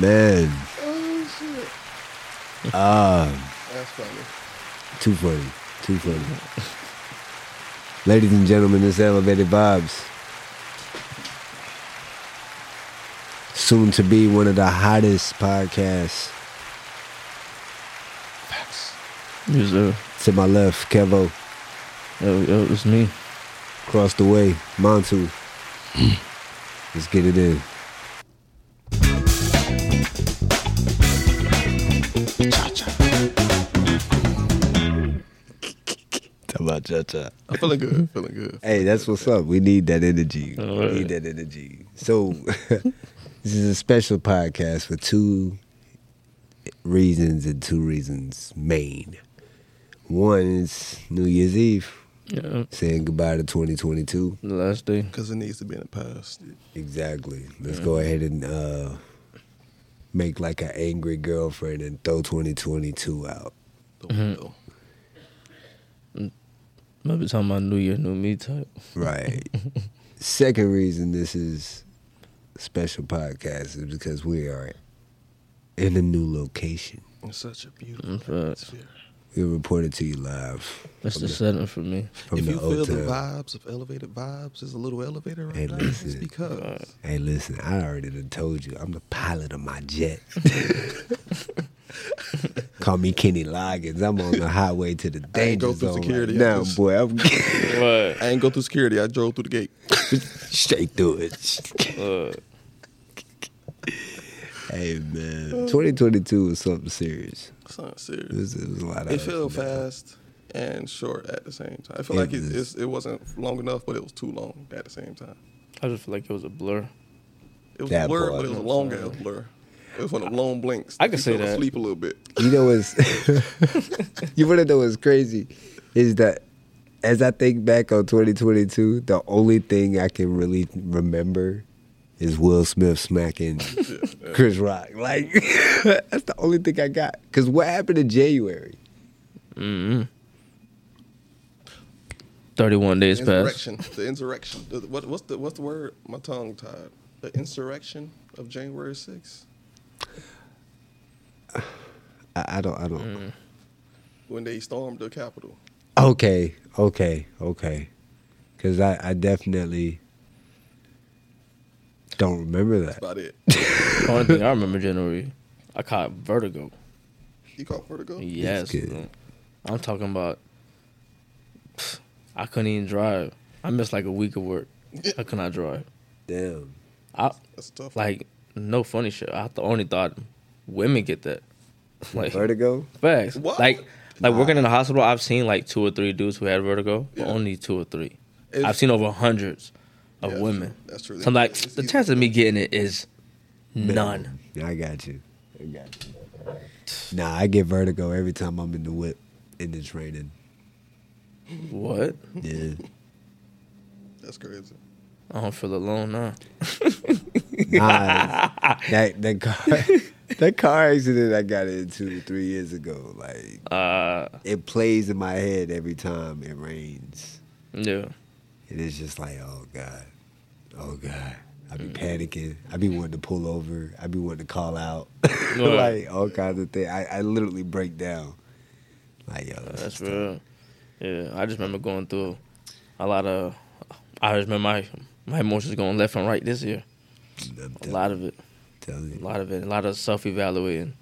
Man, Oh shit. ah, That's funny. too funny, too funny. Ladies and gentlemen, this Elevated Vibes. Soon to be one of the hottest podcasts. Facts. Yes, sir. To my left, Kevo. Yo, yo, it's me. Across the way, Montu. Let's get it in. Talk about cha-cha. I'm feeling good. Feeling good. Hey, that's what's up. We need that energy. We need that energy. So, this is a special podcast for two reasons and two reasons main. One is New Year's Eve, Yeah, saying goodbye to 2022. the last day. Because it needs to be in the past. Exactly. Let's go ahead and uh, make like an angry girlfriend and throw 2022 out. The Mm-hmm. Window. Maybe talking about New Year, New Me type. Right. Second reason this is special podcast is because we are in a new location. It's such a beautiful Mm, facts. atmosphere. We reported to you live That's the the, setting for me. from if the you feel the vibes of elevated vibes, there's a little elevator right Hey, now. listen. It's because Hey, listen, I already told you, I'm the pilot of my jet. Call me Kenny Loggins. I'm on the highway to the I ain't danger go through zone security, right now, just- boy. I'm What? I ain't go through security. I drove through the gate. straight through it. Uh, hey, man. 2022 was something serious. It's not It serious. was, it was a lot of It felt ups fast and short at the same time. I feel It like it, was- it's, it wasn't long enough, but it was too long at the same time. I just feel like it was a blur. It was That a blur, part. but it was a long ass blur. It was one of them long blinks. I can You say fell that. Asleep a little bit. You know what's you wanna know what's crazy is that as I think back on 2022, the only thing I can really remember is Will Smith smacking Chris Rock. Like that's the only thing I got. Cause what happened in January? Mm-hmm. 31 days passed. Insurrection. The insurrection. The- what, what's the what's the word? My tongue tied. The insurrection of January 6th. I, I don't. I don't. Mm. when they stormed the Capitol. Okay. Okay. Okay. Cause I, I definitely don't remember that. That's about it. The only thing I remember January, I caught vertigo. You caught vertigo? Yes. I'm talking about. I couldn't even drive. I missed like a week of work. I could not drive. Damn. I That's tough. like no funny shit. I th- only thought women get that. Like Vertigo. facts. What? Like like working in the hospital, I've seen like two or three dudes who had vertigo, but Yeah. only two or three. It's- I've seen over hundreds Yeah, of that's women. true. That's true. So I'm like, It's the chance of me getting it is none. I got you. I got you. Nah, I get vertigo every time I'm in the whip in the training. What? Yeah. That's crazy. I don't feel alone now. Nah, that that car that car accident I got into three years ago, like Uh, it plays in my head every time it rains. yeah. It's just like, oh God. Oh God. I be panicking. I be wanting to pull over. I be wanting to call out. Like all kinds of things. I, I literally break down. Like, yo, That's is tough. real. Yeah, I just remember going through a lot of. I just remember my my emotions going left and right this year. A lot of it, a lot of it, a lot of self evaluating,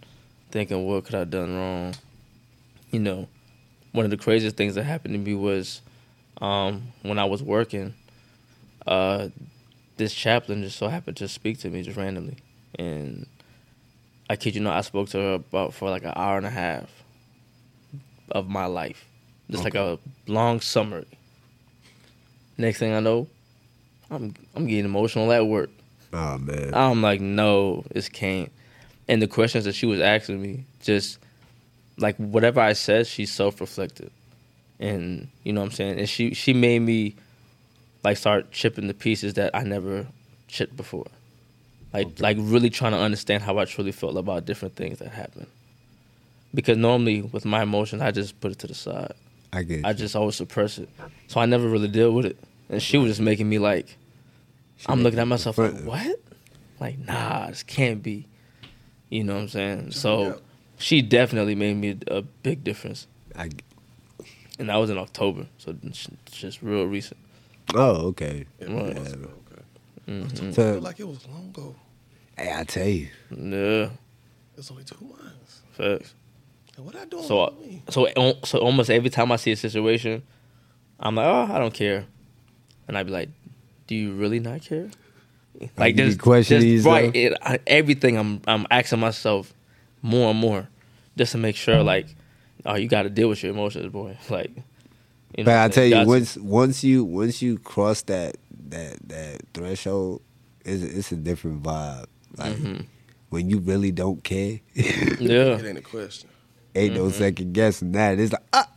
thinking what could I have done wrong. You know, one of the craziest things that happened to me was um, when I was working. Uh, this chaplain just so happened to speak to me just randomly, and I kid you not, I spoke to her about for like an hour and a half of my life, just like a long summary. Next thing I know, I'm I'm getting emotional at work. Oh man. I'm like, no, this can't. And the questions that she was asking me, just like whatever I said, she self reflective. And you know what I'm saying? And she she made me like start chipping the pieces that I never chipped before. Like like really trying to understand how I truly felt about different things that happened. Because normally with my emotions I just put it to the side. I get I you. just always suppress it. So I never really deal with it. And she was just making me like I'm looking at myself like, what? Like, nah, this can't be. You know what I'm saying? So Yeah. she definitely made me a big difference, I, and that was in October, so it's just real recent. oh, okay. Yeah, Right. must have been okay. Mhm. I feel like it was long ago. hey, I tell you, Yeah, It's only two months. facts. And what I doing So, with me? so, so almost every time I see a situation, I'm like, oh, I don't care, and I'd be like, do you really not care? Like you be just, questioning right, it, I, everything I'm I'm asking myself more and more, just to make sure, like, oh, you got to deal with your emotions, boy. Like, you but I tell I'm you, once once you once you cross that that that threshold, it's it's a different vibe. Like Mm-hmm. when you really don't care, yeah, It ain't a question. ain't Mm-hmm. no second guessing that. It's like ah,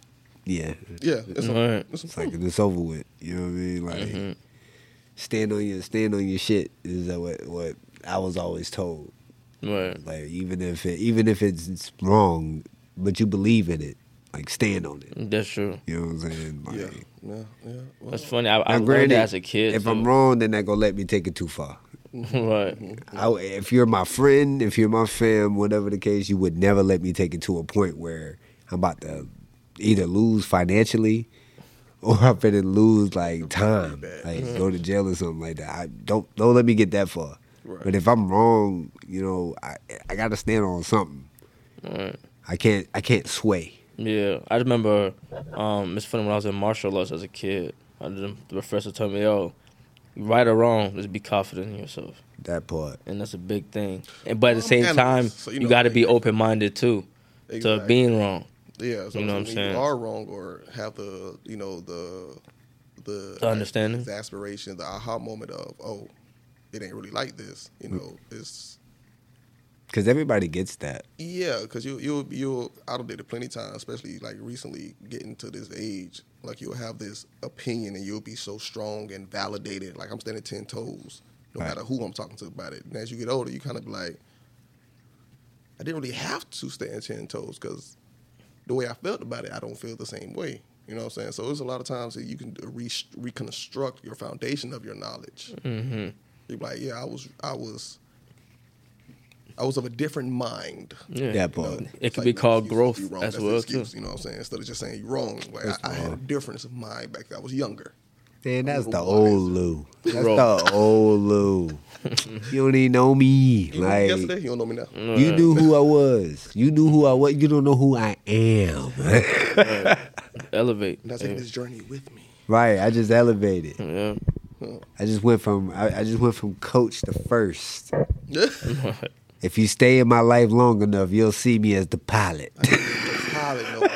yeah, Yeah, it's, a, Right. it's, it's like it's over with. You know what I mean? Like Mm-hmm. Stand on your stand on your shit is that what what I was always told. right, Like even if it even if it's, it's wrong, but you believe in it, like stand on it. that's true. You know what I'm saying? Like, yeah, yeah, yeah. Well, That's funny. I, I now, learned granted, that as a kid. If too. I'm wrong, then that gonna let me take it too far. right, I, if you're my friend, if you're my fam, whatever the case, you would never let me take it to a point where I'm about to either lose financially or I'm gonna lose like time, bad. like go to jail or something like that. I don't don't let me get that far. Right. But if I'm wrong, you know, I I gotta stand on something. right. I can't I can't sway. Yeah, I remember. Um, it's funny when I was in martial arts as a kid. I, the professor told me, "Yo, right or wrong, just be confident in yourself." That part. and that's a big thing. And but at the same time, so you you, know, got to be open minded too to being wrong. Yeah, so You know what I'm saying? You are wrong or have the you know the the, The understanding. exasperation, the aha moment of oh, it ain't really like this. You mm. know, it's Because everybody gets that. yeah, because you you you I done did it plenty of times, especially like recently getting to this age. Like you'll have this opinion and you'll be so strong and validated. Like I'm standing ten toes, no Right. matter who I'm talking to about it. And as you get older, you kind of be like, I didn't really have to stand ten toes because the way I felt about it, I don't feel the same way. You know what I'm saying? So there's a lot of times that you can re- reconstruct your foundation of your knowledge. Mm-hmm. You're like, yeah, I was, I was, I was of a different mind. Yeah, That You know, part. it could like be called growth wrong, as that's the well excuse, too. You know what I'm saying? Instead of just saying you're wrong, like I, I had a difference of mind back then. I was younger. Man, oh, that's the oh, old wiser. Lou. That's the old Lou. you don't even know me. You Like yesterday, you don't know me now. you knew who I was. You knew who I was. You don't know who I am. Elevate. And that's taking this journey with me. right. I just elevated. Yeah. I just went from I, I just went from coach to first. If you stay in my life long enough, you'll see me as the pilot. Pilot, no.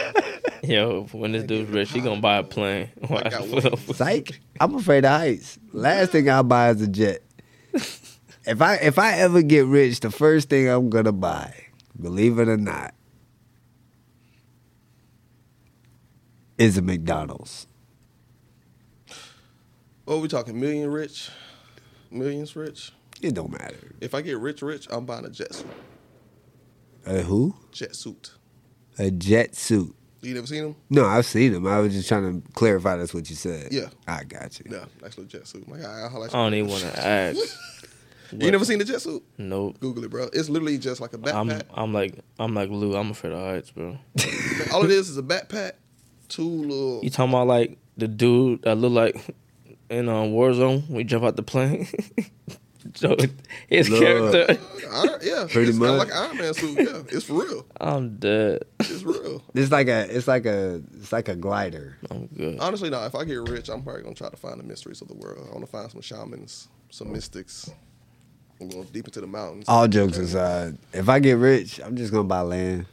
Yo, when this dude's rich, he gonna buy a plane. I got one. Psych. I'm afraid of heights. Last thing I'll buy is a jet. If I if I ever get rich, the first thing I'm gonna buy, believe it or not, is a McDonald's. What we talking? Million rich, millions rich. It don't matter. If I get rich, rich, I'm buying a jet suit. A who? Jet suit. A jet suit. You never seen them? No, I've seen them. I was just trying to clarify that's what you said. Yeah. I got you. Yeah, nice little jet suit. Like, I, I, holla at I don't even want to ask. You never seen the jet suit? Nope. Google it, bro. It's literally just like a I'm backpack. I'm like I'm like Lou. I'm afraid of heights, bro. All it is is a backpack, two little. You talking about like the dude that look like in um, Warzone We jump out the plane? so his Look. Iron- character, yeah, Pretty it's kinda much. like an Iron Man suit. Yeah, it's for real. I'm dead. It's real. It's like a it's like a it's like a glider. I'm good. Honestly, no. If I get rich, I'm probably gonna try to find the mysteries of the world. I want to find some shamans, some mystics. I'm going deep into the mountains. All jokes aside, if I get rich, I'm just gonna buy land.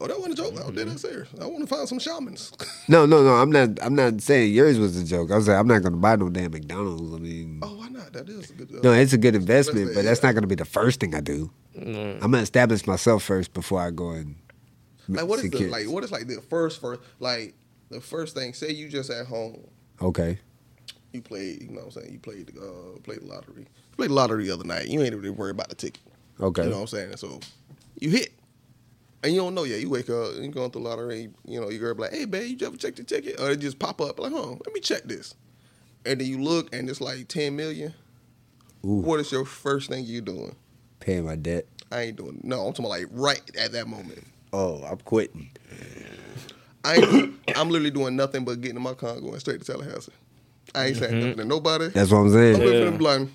Oh, that wasn't a joke. I did Mm-hmm. that serious. I want to find some shamans. No, no, no. I'm not. I'm not saying yours was a joke. I was like, I'm not gonna buy no damn McDonald's. I mean, oh, why? That is a good. Uh, no, it's a good investment, Investment, but that's not gonna be the first thing I do. Mm. I'm gonna establish myself first before I go and like what is the like? What is like the first first like the first thing? Say you just at home. Okay. You played. You know what I'm saying? You played uh played the lottery. You played the lottery the other night. You ain't really worried about the ticket. Okay. You know what I'm saying? So you hit. And you don't know yet. You wake up, you going through the lottery, you know, you girl be like, hey, babe, you ever check the ticket? Or it just pop up, like, huh, let me check this. And then you look, and it's like 10 million. Ooh, What is your first thing you doing? paying my debt. I ain't doing. No, I'm talking about like right at that moment. Oh, I'm quitting. I ain't. I'm literally doing nothing but getting in my car, and going straight to Tallahassee. I ain't saying nothing to mm-hmm. nobody. That's what I'm I'm saying. looking Yeah. for them blind.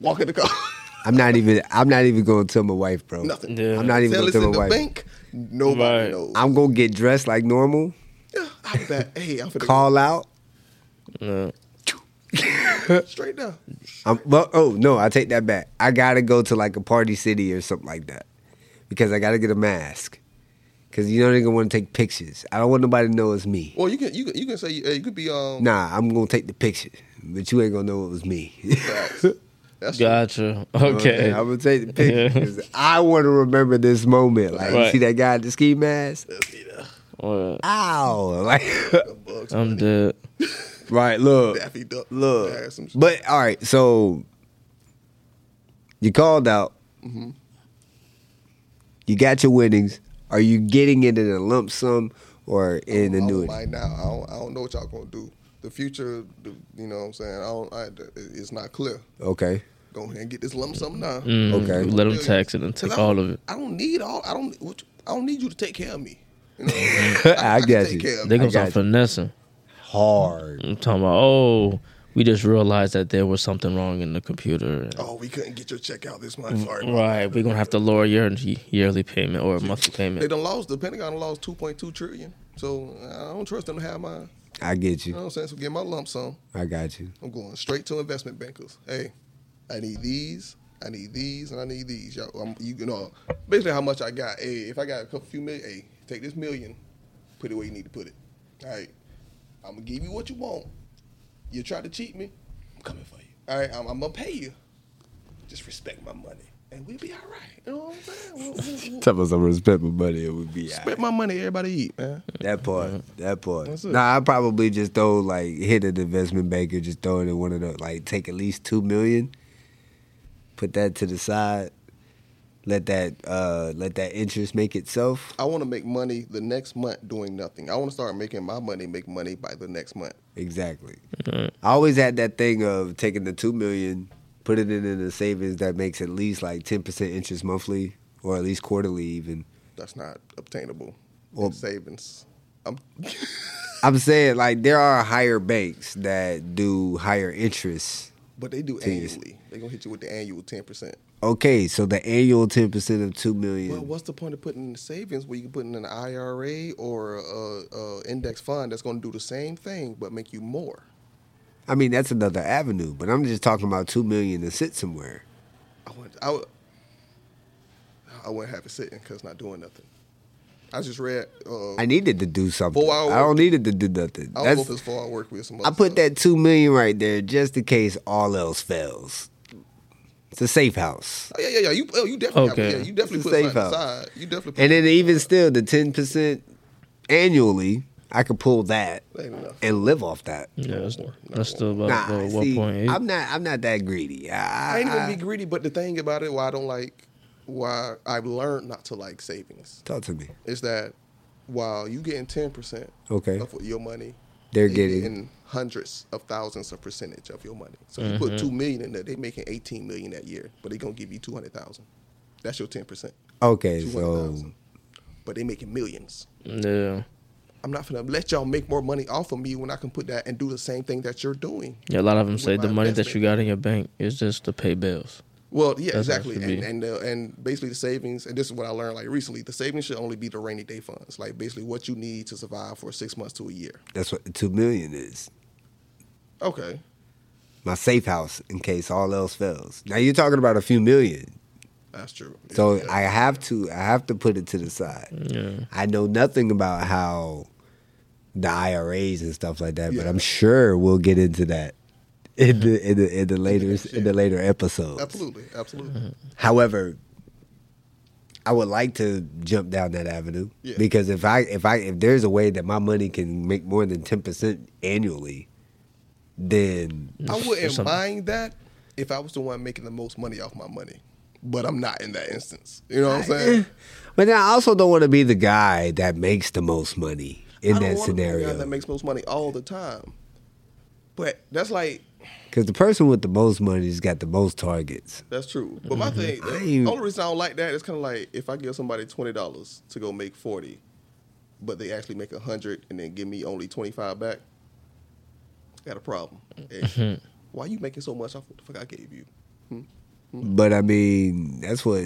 Walk in the car. I'm not even. I'm not even going to tell my wife, bro. nothing. Yeah. I'm not even Tell going to tell in my the wife. bank. Nobody Right. knows. I'm gonna get dressed like normal. yeah, I bet. Hey, I'm finna Call out. Yeah. go straight down. I'm, well, oh no, I take that back. I gotta go to like a party city or something like that because I gotta get a mask. Cause you know they're gonna want to take pictures. I don't want nobody to know it's me. Well, you can you can you can say uh, you could be um. Nah, I'm gonna take the picture, but you ain't gonna know it was me. facts. That's true. Gotcha. Okay. I'm gonna take the picture Yeah. 'cause I want to remember this moment. Like you see that guy at the ski mask? Let's see Ow! Like I'm dead. Right, look, Daffy Duck. look. Yeah, some shit. But all right, so you called out. Mm-hmm. You got your winnings. Are you getting it in a lump sum or in I don't annuity? mind now. I don't, I don't know what y'all gonna do. The future, the, you know what I'm saying? I don't. I, it's not clear. Okay. Go ahead and get this lump sum now. Mm, Okay. Let them tax it and 'Cause take I all of it. I don't need all. I don't. what you- I don't need you to take care of me. You know what I'm saying? I can got take you. care of They me. gonna start finessing. Hard. I'm talking about, oh, we just realized that there was something wrong in the computer. Oh, we couldn't get your check out this month. Sorry. about Right, we're gonna have to lower your yearly payment or monthly payment. They payment. done lost. The Pentagon done lost 2.2 trillion. So I don't trust them to have my. I get You know what I'm saying? So get my lump sum. I got you. I'm going straight to investment bankers. Hey, I need these, I need these, and I need these. Yo, I'm, you know, basically how much I got. Hey, if I got a couple few million, hey, take this million, put it where you need to put it. All right, I'm gonna give you what you want. You try to cheat me, I'm coming for you. All right, I'm, I'm gonna pay you. Just respect my money, and we'll be all right. You know what I'm saying? We'll, we'll, we'll Tell us some respect my money. It would be spend my money, everybody eat, man. that part. That part. Nah, I probably just throw like hit an investment banker, just throw it in one of those. Like take at least two million, put that to the side, let that uh let that interest make itself. I want to make money the next month doing nothing. I want to start making my money make money by the next month. Exactly. I always had that thing of taking the two million, put it in a savings that makes at least like ten percent interest monthly, or at least quarterly even. That's not obtainable. Well- savings. I'm, I'm saying like there are higher banks that do higher interest. but they do Jeez. annually. They're gonna hit you with the annual ten percent. Okay, so the annual ten percent of two million. Well, what's the point of putting in the savings where you can put in an IRA or a, a index fund that's gonna do the same thing but make you more? I mean, that's another avenue, but I'm just talking about two million to sit somewhere. I would, I would, I wouldn't have it sitting because it's not doing nothing. I just read. Uh, I needed to do something. Four hour I don't work. need to do nothing. I That's, if it's far work with some. I put stuff. that two million right there just in case all else fails. It's a safe house. Oh, yeah, yeah, yeah. You, oh, you definitely, Okay. have, yeah, you definitely It's a put safe house. aside. You definitely. Put And then even aside. still, the ten percent annually, I could pull that That and live off that. Yeah, that's, Not that's still about Nah, uh, see, 1.8. I'm not. I'm not that greedy. I, I ain't I- gonna be greedy, but the thing about it, why I don't like, why I've learned not to like savings, Talk to me. is that while you getting ten percent Okay, of your money, they're they getting. Hundreds of thousands of percentage of your money. So you put two million in there, they making eighteen million that year, but they gonna give you two hundred thousand. That's your ten percent. Okay, Two so hundred thousand. But they making millions. yeah. I'm not gonna let y'all make more money off of me when I can put that and do the same thing that you're doing. Yeah, a lot of them say the money that you got in your bank is just to pay bills. Well, yeah, That's exactly, and and uh, and basically the savings, and this is what I learned like recently. The savings should only be the rainy day funds, like basically what you need to survive for six months to a year. that's what two million is. Okay, My safe house in case all else fails. Now you're talking about a few million. that's true. So Yeah. I have to I have to put it to the side. Yeah. I know nothing about how the IRAs and stuff like that, but I'm sure we'll get into that in the in the in the later in the later episodes. absolutely, absolutely. Mm-hmm. However, I would like to jump down that avenue Yeah. because if I if I if there's a way that my money can make more than ten percent annually, then I wouldn't mind that if I was the one making the most money off my money, but I'm not in that instance. You know what I'm saying? Eh. But then I also don't want to be the guy that makes the most money in I don't that wanna be the guy scenario. that makes most money all the time. But that's like Because the person with the most money has got the most targets. That's true. But my mm-hmm. thing, I the only reason I don't like that is kind of like if I give somebody twenty dollars to go make forty, but they actually make a hundred and then give me only twenty five back. Got a problem. Hey, mm-hmm. why you making so much off what the fuck I gave you? Hmm? Hmm? But I mean, that's what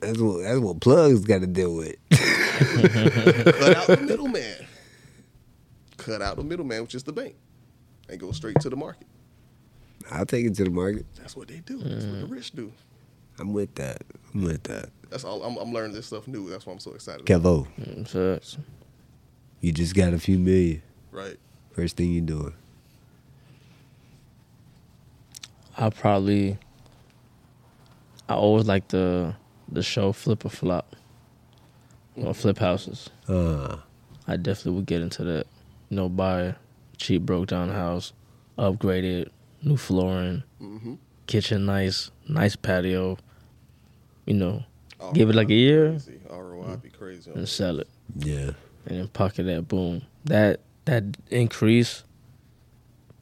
that's what that's what plugs got to deal with. Cut out the middleman. Cut out the middleman, which is the bank, and go straight to the market. I'll take it to the market. That's what they do. That's what the mm. rich do. I'm with that. I'm with that. That's all. I'm, I'm learning this stuff new. That's why I'm so excited. Kevo, Mm, you just got a few million. Right. First thing you doing. I probably I always like the the show Flip or Flop or Flip Houses. Uh, I definitely would get into that. You know, buy cheap broke down house, upgrade it, new flooring, Mm-hmm. kitchen nice, nice patio. You know, Give it like a year. ROI be crazy. and sell it, yeah. and then pocket that. Boom. That that increase.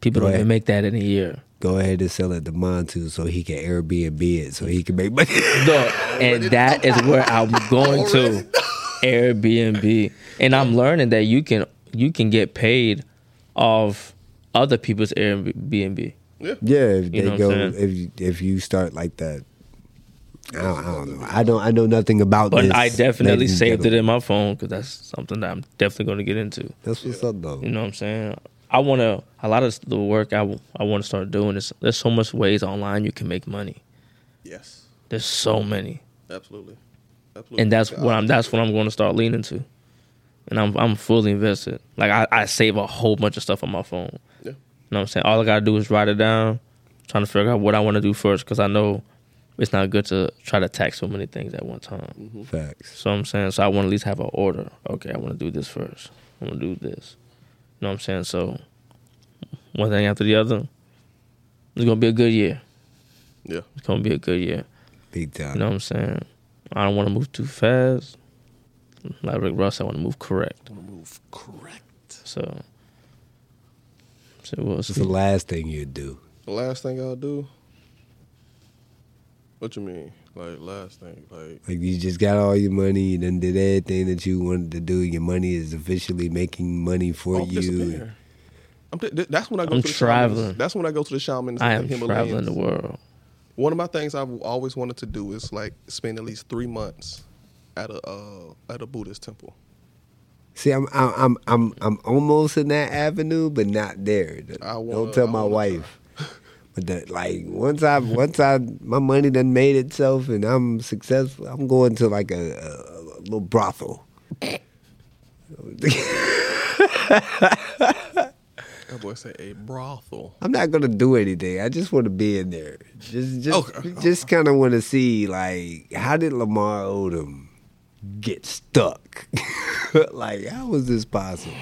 People don't even make that in a year. Go ahead and sell it to Montu so he can Airbnb it so he can make money. No, and that is where I'm going to Airbnb, and I'm learning that you can you can get paid off other people's Airbnb. Yeah. yeah, if You they know go if you- if you start like that. I don't, I don't know. I don't. I know nothing about But this. I definitely saved it in my phone because that's something that I'm definitely going to get into. That's what's up, though. You know what I'm saying? I want to. A lot of the work I, I want to start doing is there's so much ways online you can make money. Yes. There's so many, Absolutely. Absolutely. and that's God. what I'm. That's what I'm going to start leaning to, and I'm I'm fully invested. Like I, I save a whole bunch of stuff on my phone. Yeah. You know what I'm saying? All I gotta do is write it down, trying to figure out what I want to do first because I know it's not good to try to tack so many things at one time. Mm-hmm. Facts. So I'm saying, so I want to at least have an order. Okay, I want to do this first. I want to do this. You know what I'm saying? So one thing after the other. It's gonna be a good year. Yeah. It's gonna be a good year. Big time. You know what I'm saying? I don't want to move too fast. Like Rick Ross, I want to move correct. I Want to move correct. So, so we'll What's the last thing you'd do? The last thing I'll do. What you mean? Like last thing? Like Like you just got all your money, you then did everything that you wanted to do. Your money is officially making money for oh, you. I'm th- th- that's when I go I'm to the traveling. Shamans. That's when I go to the shamans. I am the traveling the world. One of my things I've always wanted to do is like spend at least three months at a uh, at a Buddhist temple. See, I'm I'm I'm I'm I'm almost in that avenue, but not there. I wanna- Don't tell I my wanna wife. But that, like once I once I my money done made itself and I'm successful, I'm going to like a, a, a little brothel. That boy say a brothel. I'm not gonna do anything. I just want to be in there. Just just Okay. just kind of want to see like how did Lamar Odom get stuck? like how was this possible?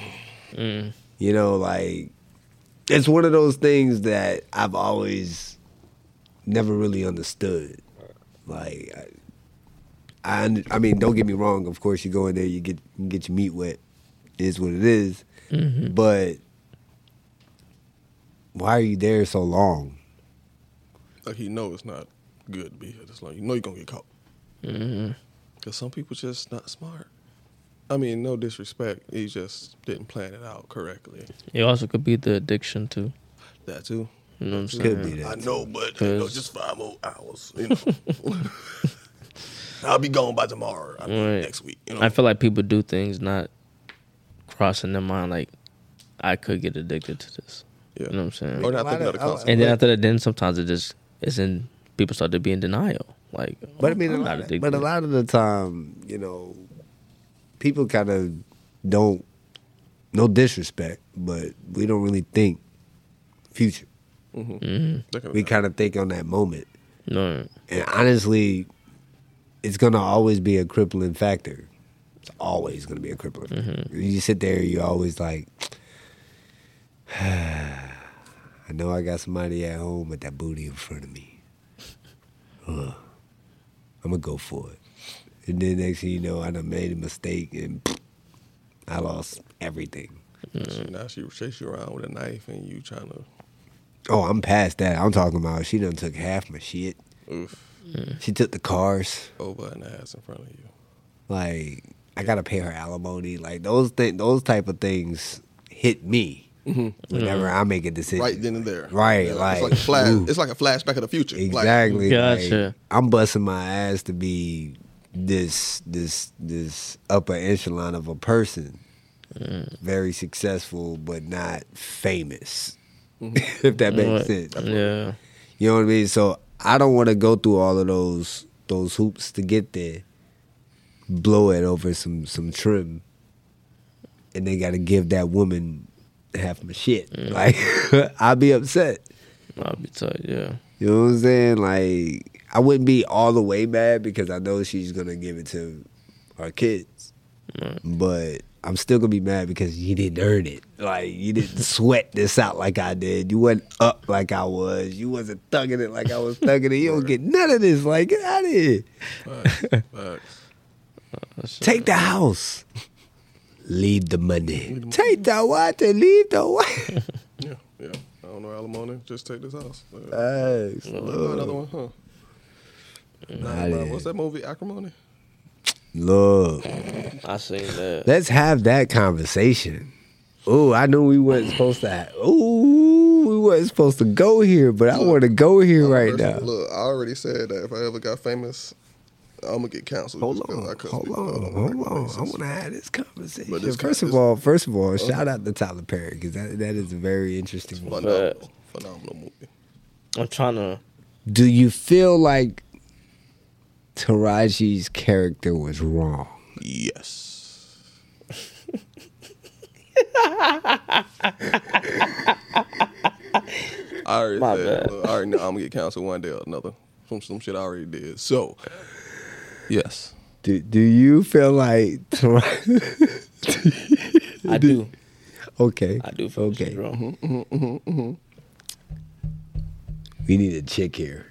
Mm. You know, like it's one of those things that I've always never really understood. Like I, I, I mean, don't get me wrong. Of course, you go in there, you get you get your meat wet. It is what it is. But why are you there so long? Like he know it's not good to be here this long. You know you're gonna get caught. hmm Cause some people just not smart. I mean, no disrespect. He just didn't plan it out correctly. It also could be the addiction too. That too. You know what I'm Could saying? be that. I know, but you know, 'Cause- just five more hours. You know, I'll be gone by tomorrow. I mean, Right. next week. You know, I feel like people do things not crossing their mind. Like I could get addicted to this. yeah. You know what I'm saying? Or not lot thinking of of- the I- consequences. And then after that, then sometimes it just is in people start to be in denial. Like, But I mean, a I'm lot, not addicted. but a lot of the time, you know, people kind of don't. No disrespect, but we don't really think future. Mhm. Thinking We kind of think on that moment, No, and honestly, it's gonna always be a crippling factor. It's always gonna be a crippling. factor. You sit there, you're always like, I know I got somebody at home with that booty in front of me. I'm gonna go for it. And then next thing you know, I done made a mistake and I lost everything. it. She- now she chase you around with a knife and you trying to Oh, I'm past that. I'm talking about she done took half my shit. Oof. Mm. She took the cars. Oh, Over and ass in front of you. Like I gotta pay her alimony. Like those th- those type of things hit me mm-hmm. whenever mm. I make a decision. Right then and there. Right, Yeah, like, it's like a flash. ooh. It's like a flashback of the future. Like, Exactly. Gotcha. Like, I'm busting my ass to be this this this upper echelon of a person. Mm. Very successful but not famous. Mm-hmm. if that makes What? sense. Yeah. You know what I mean? So I don't want to go through all of those those hoops to get there. Blow it over some some trim, and they got to give that woman half my shit. Like I'll be upset. I'll be tight. Yeah. You know what I'm saying? Like I wouldn't be all the way mad because I know she's gonna give it to our kids, but I'm still gonna be mad because you didn't earn it. Like you didn't sweat this out like I did. You wasn't up like I was. You wasn't thugging it like I was thugging it. You don't get none of this. Like get out of here. Facts. Facts. Take the house. Leave the money. Take the water. Leave the water. Yeah, yeah. I don't know alimony. Just take this house. Uh, Thanks, another one, huh? Nah, Uh, what's that movie? Acrimony. Look. I seen that. Let's have that conversation. Ooh, I knew we weren't supposed to. Have, ooh, we weren't supposed to go here, but I want to go here right First, now. Look, I already said that if I ever got famous, I'm gonna get canceled. Hold just 'cause I on, couldn't hold speak on, about hold regular on. I basis. want to have this conversation. But this first guy- of this- all, first of all, shout out to Tyler Perry because that that is a very interesting one. Phenomenal, phenomenal movie. I'm trying to. Do you feel like Taraji's character was wrong? Yes. I already My said, bad. look, I already know I'm gonna get canceled one day or another from some shit I already did. So, yes, Do Do you feel like Taraji? I do. okay, I do feel okay. okay. wrong. Mm-hmm, mm-hmm, mm-hmm, we need a chick here.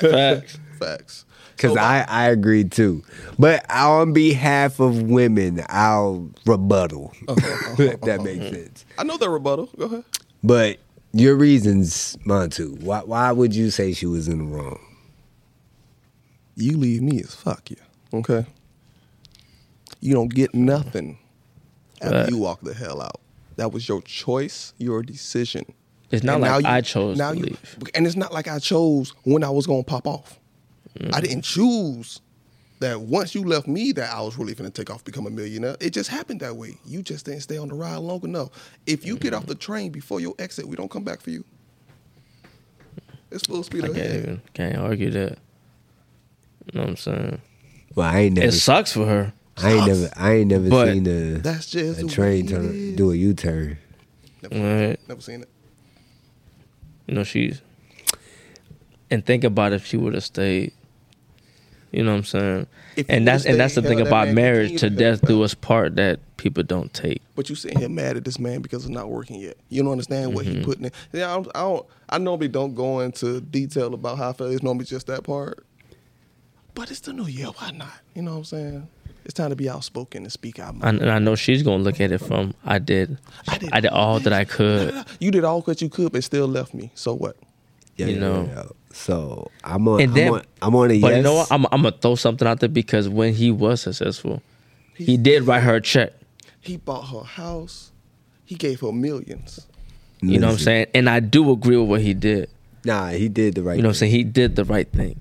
facts, Facts. facts. Because So, I, I agree too. But on behalf of women, I'll rebuttal. if that makes sense. I know the rebuttal. Go ahead. But your reasons, Montu, why, why would you say she was in the wrong? You leave me as fuck you. Okay. You don't get nothing after Right. you walk the hell out. That was your choice, your decision. It's not And like now you- I chose now to you, leave. And it's not like I chose when I was gonna pop off. Mm. I didn't choose that once you left me that I was really gonna take off, become a millionaire. It just happened that way. You just didn't stay on the ride long enough. If you get Mm. off the train before your exit, we don't come back for you. It's full speed I can't ahead. even can't argue that. You know what I'm saying? Well, I ain't never, It sucks for her. I ain't never, I ain't never But seen a, That's just a train turn do a U turn. Never, Right. never seen it. You know, she's and think about if she would have stayed. You know what I'm saying? If and that's and that's the thing about marriage to death help do us part that people don't take. But you sitting here mad at this man because it's not working yet. You don't understand what Mm-hmm. he putting in. Yeah, I'm, I don't. I normally don't go into detail about how I feel. It's normally just that part. But it's the new year. Why not? You know what I'm saying? It's time to be outspoken and speak out. And and I know she's gonna look at it from I did, I did I did all that I could. You did all that you could, but still left me. So what? Yeah, You yeah, know. yeah. So I'm on, And I'm, then- on I'm on a But yes. you know what? I'm I'm gonna throw something out there because when he was successful, he did write her a check. He bought her house. He gave her millions. You know what I'm saying? And I do agree with what he did. Nah, he did the right You know what I'm thing. saying? He did the right thing.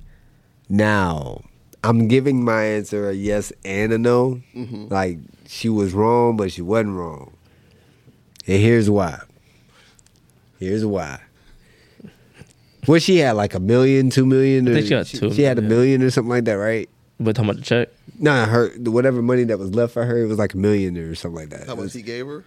Now, I'm giving my answer a yes and a no. Mm-hmm. Like she was wrong, but she wasn't wrong. And here's why. Here's why. What she had like a million, two million, or think she had two She had a million. million or something like that, right? But talking about the check, Nah, her whatever money that was left for her, it was like a million or something like that. How much was- he gave her?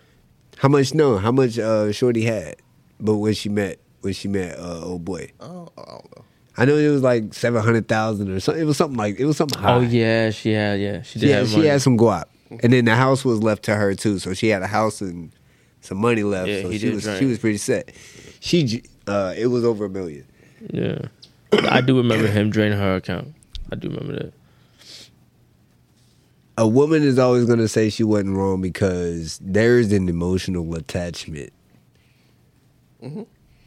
How much? No, how much? Uh, Shorty had, but when she met, when she met, uh, old boy, Oh, I don't know. I know it was like seven hundred thousand or something. It was something like it was something high. oh yeah, she had yeah, she did she had, she money. had some guap, and then the house was left to her too. So she had a house and some money left. Yeah, so he she did was drink. she was pretty set. She, j- uh, it was over a million. Yeah, I do remember him draining her account. I do remember that. A woman is always going to say she wasn't wrong because there's an emotional attachment.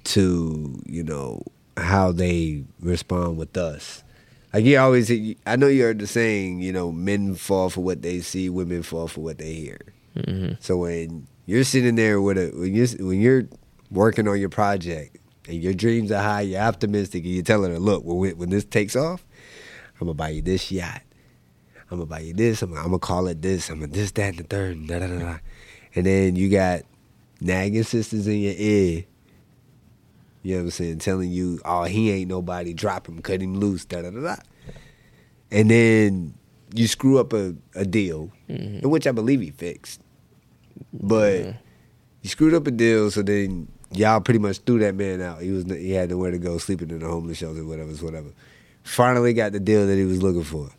to you know how they respond with us. Like you always, I know you heard the saying, you know, men fall for what they see, women fall for what they hear. hmm So when you're sitting there with a when you when you're working on your project and your dreams are high, you're optimistic, and you're telling her, look, when when this takes off, I'm gonna buy you this yacht. I'm gonna buy you this. I'm, I'm gonna call it this. I'm gonna this, that, and the third, and da da da. da. And then you got nagging sisters in your ear. You know what I'm saying? Telling you, oh, he ain't nobody. Drop him, cut him loose, da da da da. And then you screw up a, a deal, Mhm. in which I believe he fixed. But Yeah. you screwed up a deal, so then y'all pretty much threw that man out. He was he had nowhere to go, sleeping in a homeless shelter, whatever, whatever. Finally got the deal that he was looking for,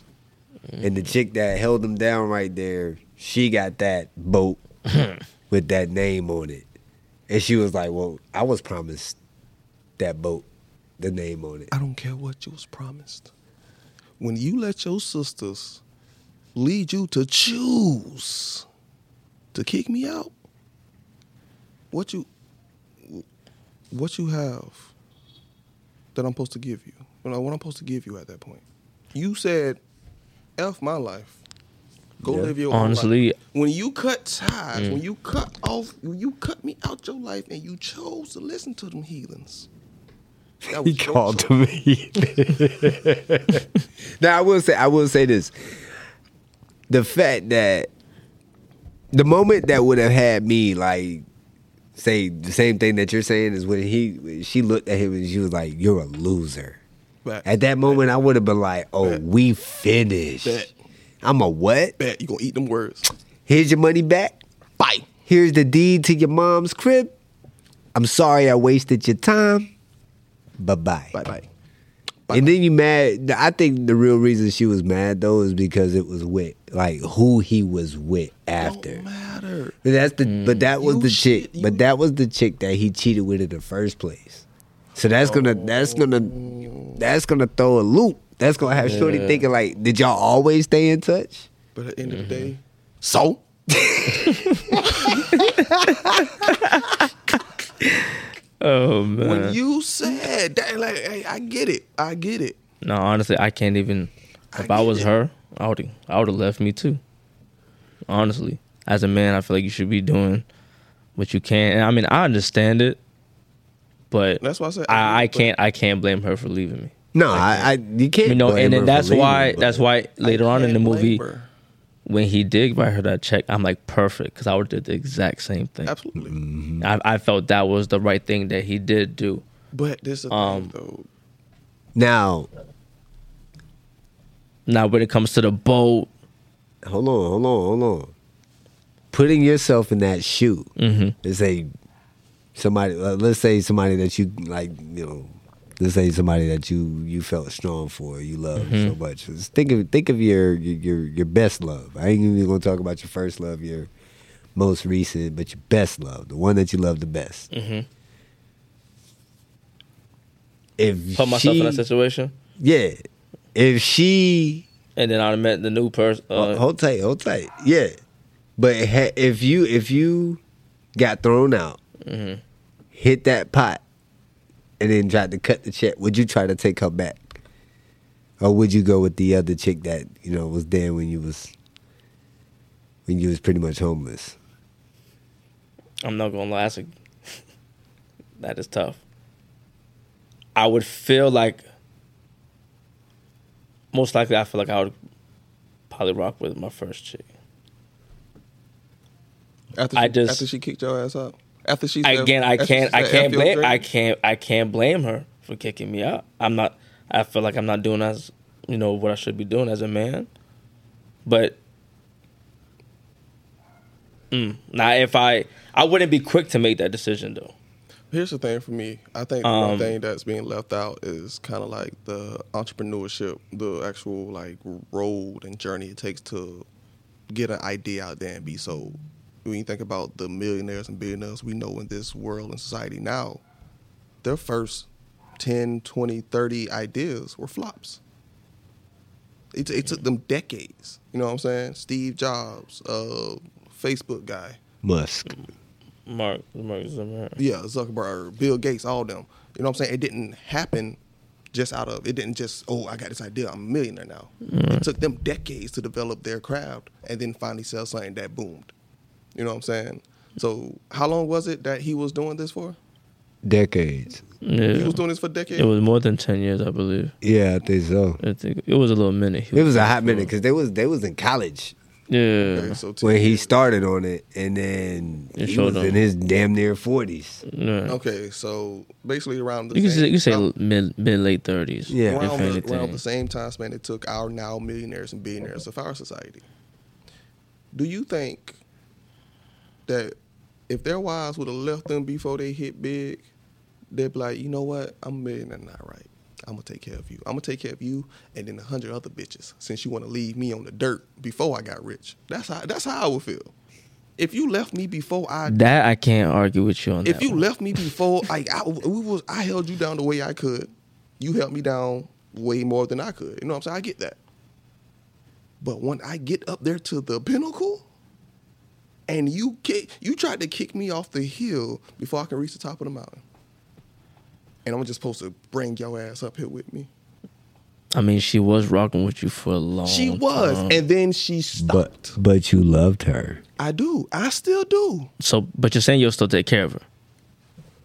and the chick that held him down right there, she got that boat with that name on it, and she was like, "Well, I was promised that boat, the name on it." I don't care what you was promised. When you let your sisters lead you to choose to kick me out, what you what you have that I'm supposed to give you? You know what I'm supposed to give you at that point? You said, "F my life." Go Yeah. live your own life. Honestly, When you cut ties, Mm. when you cut off, when you cut me out your life, and you chose to listen to them heathens. That He was your called choice. to me. now I will say I will say this. The fact that the moment that would have had me like say the same thing that you're saying is when he when she looked at him and she was like, You're a loser. At that moment I would have been like, Oh, we finished. I'm a what? Bet you gonna eat them words. Here's your money back. Bye. Here's the deed to your mom's crib. I'm sorry I wasted your time. Bye bye. Bye bye. And then you mad. I think the real reason she was mad though is because it was with like who he was with after. Don't matter. But that's the but that mm. was You the chick. shit- you- but that was the chick that he cheated with in the first place. So that's gonna that's gonna that's gonna throw a loop. That's gonna have Shorty Yeah. thinking like, did y'all always stay in touch? But at the end of the mm-hmm. day, so oh man. when you said that, like, hey, I get it, I get it. no, honestly, I can't even. If I, get was it. her, I would I would have left me too. Honestly, as a man, I feel like you should be doing what you can. And I mean, I understand it, but That's why I said I, I can't I can't blame her for leaving me. No, I, I you can't. You know, blame and then for that's why but- that's why later on in the movie her. When he did write her that check, I'm like perfect because I would have did the exact same thing. Absolutely. Mm-hmm. I, I felt that was the right thing that he did do. But this is the Um, thing, though. now. Now, when it comes to the boat, Hold on, hold on, hold on. Putting yourself in that shoe. mhm, let's say somebody uh, let's say somebody that you like you know let's say somebody that you you felt strong for you love so much Just think of think of your your your, best love i ain't even gonna talk about your first love your most recent but your best love the one that you love the best mhm. if put myself she, in that situation, yeah if she and then I met the new person. Hold- Uh, hold tight, hold tight. Yeah, but if you if you got thrown out, mhm. hit that pot, and then tried to cut the check, would you try to take her back, or would you go with the other chick that you know was there when you was when you was pretty much homeless? I'm not gonna lie, that's a, that is tough. I would feel like most likely I feel like I would probably rock with my first chick. After she, I just- after she kicked your ass out. After Again, I can't I can't blame dream." I can't I can't blame her for kicking me out. I'm not I feel like I'm not doing as you know what I should be doing as a man. But mm, now if I I wouldn't be quick to make that decision though. Here's the thing for me. I think the Um, one thing that's being left out is kind of like the entrepreneurship, the actual like road and journey it takes to get an idea out there and be sold. When you think about the millionaires and billionaires we know in this world and society now, their first 10, 20, 30 ideas were flops. It, it took them decades. You know what I'm saying? Steve Jobs, uh, Facebook guy. Musk. Mark, Mark Zuckerberg. yeah, Zuckerberg, Bill Gates, all them. You know what I'm saying? It didn't happen just out of it didn't just oh I got this idea I'm a millionaire now. It took them decades to develop their craft and then finally sell something that boomed. You know what I'm saying? So how long was it that he was doing this for? Decades. Yeah. He was doing this for decades. it was more than ten years, I believe. Yeah, I think so. I think it was a little minute. It was a hot minute because they was they was in college Yeah, Okay, so ten when he started on it, and then It he was up. in his damn near forties. yeah. Okay, so basically around the You can same, say you can say around- mid mid late thirties. Yeah. if around, the, around the same time span it took our now millionaires and billionaires of our society. Do you think that if their wives would have left them before they hit big, they'd be like, you know what, I'm a millionaire now, right? I'm gonna take care of you. I'm gonna take care of you and then a hundred other bitches since you want to leave me on the dirt before I got rich. That's how that's how I would feel. If you left me before I That I can't argue with you on. That. If you one. left me before, like I, we was, I held you down the way I could. You held me down way more than I could. You know what I'm saying? I get that. But when I get up there to the pinnacle, and you kick, you tried to kick me off the hill before I can reach the top of the mountain, and I'm just supposed to bring your ass up here with me. I mean, she was rocking with you for a long. She was, time. and then she But stopped. but but you loved her. I do. I still do. so, but you're saying you'll still take care of her.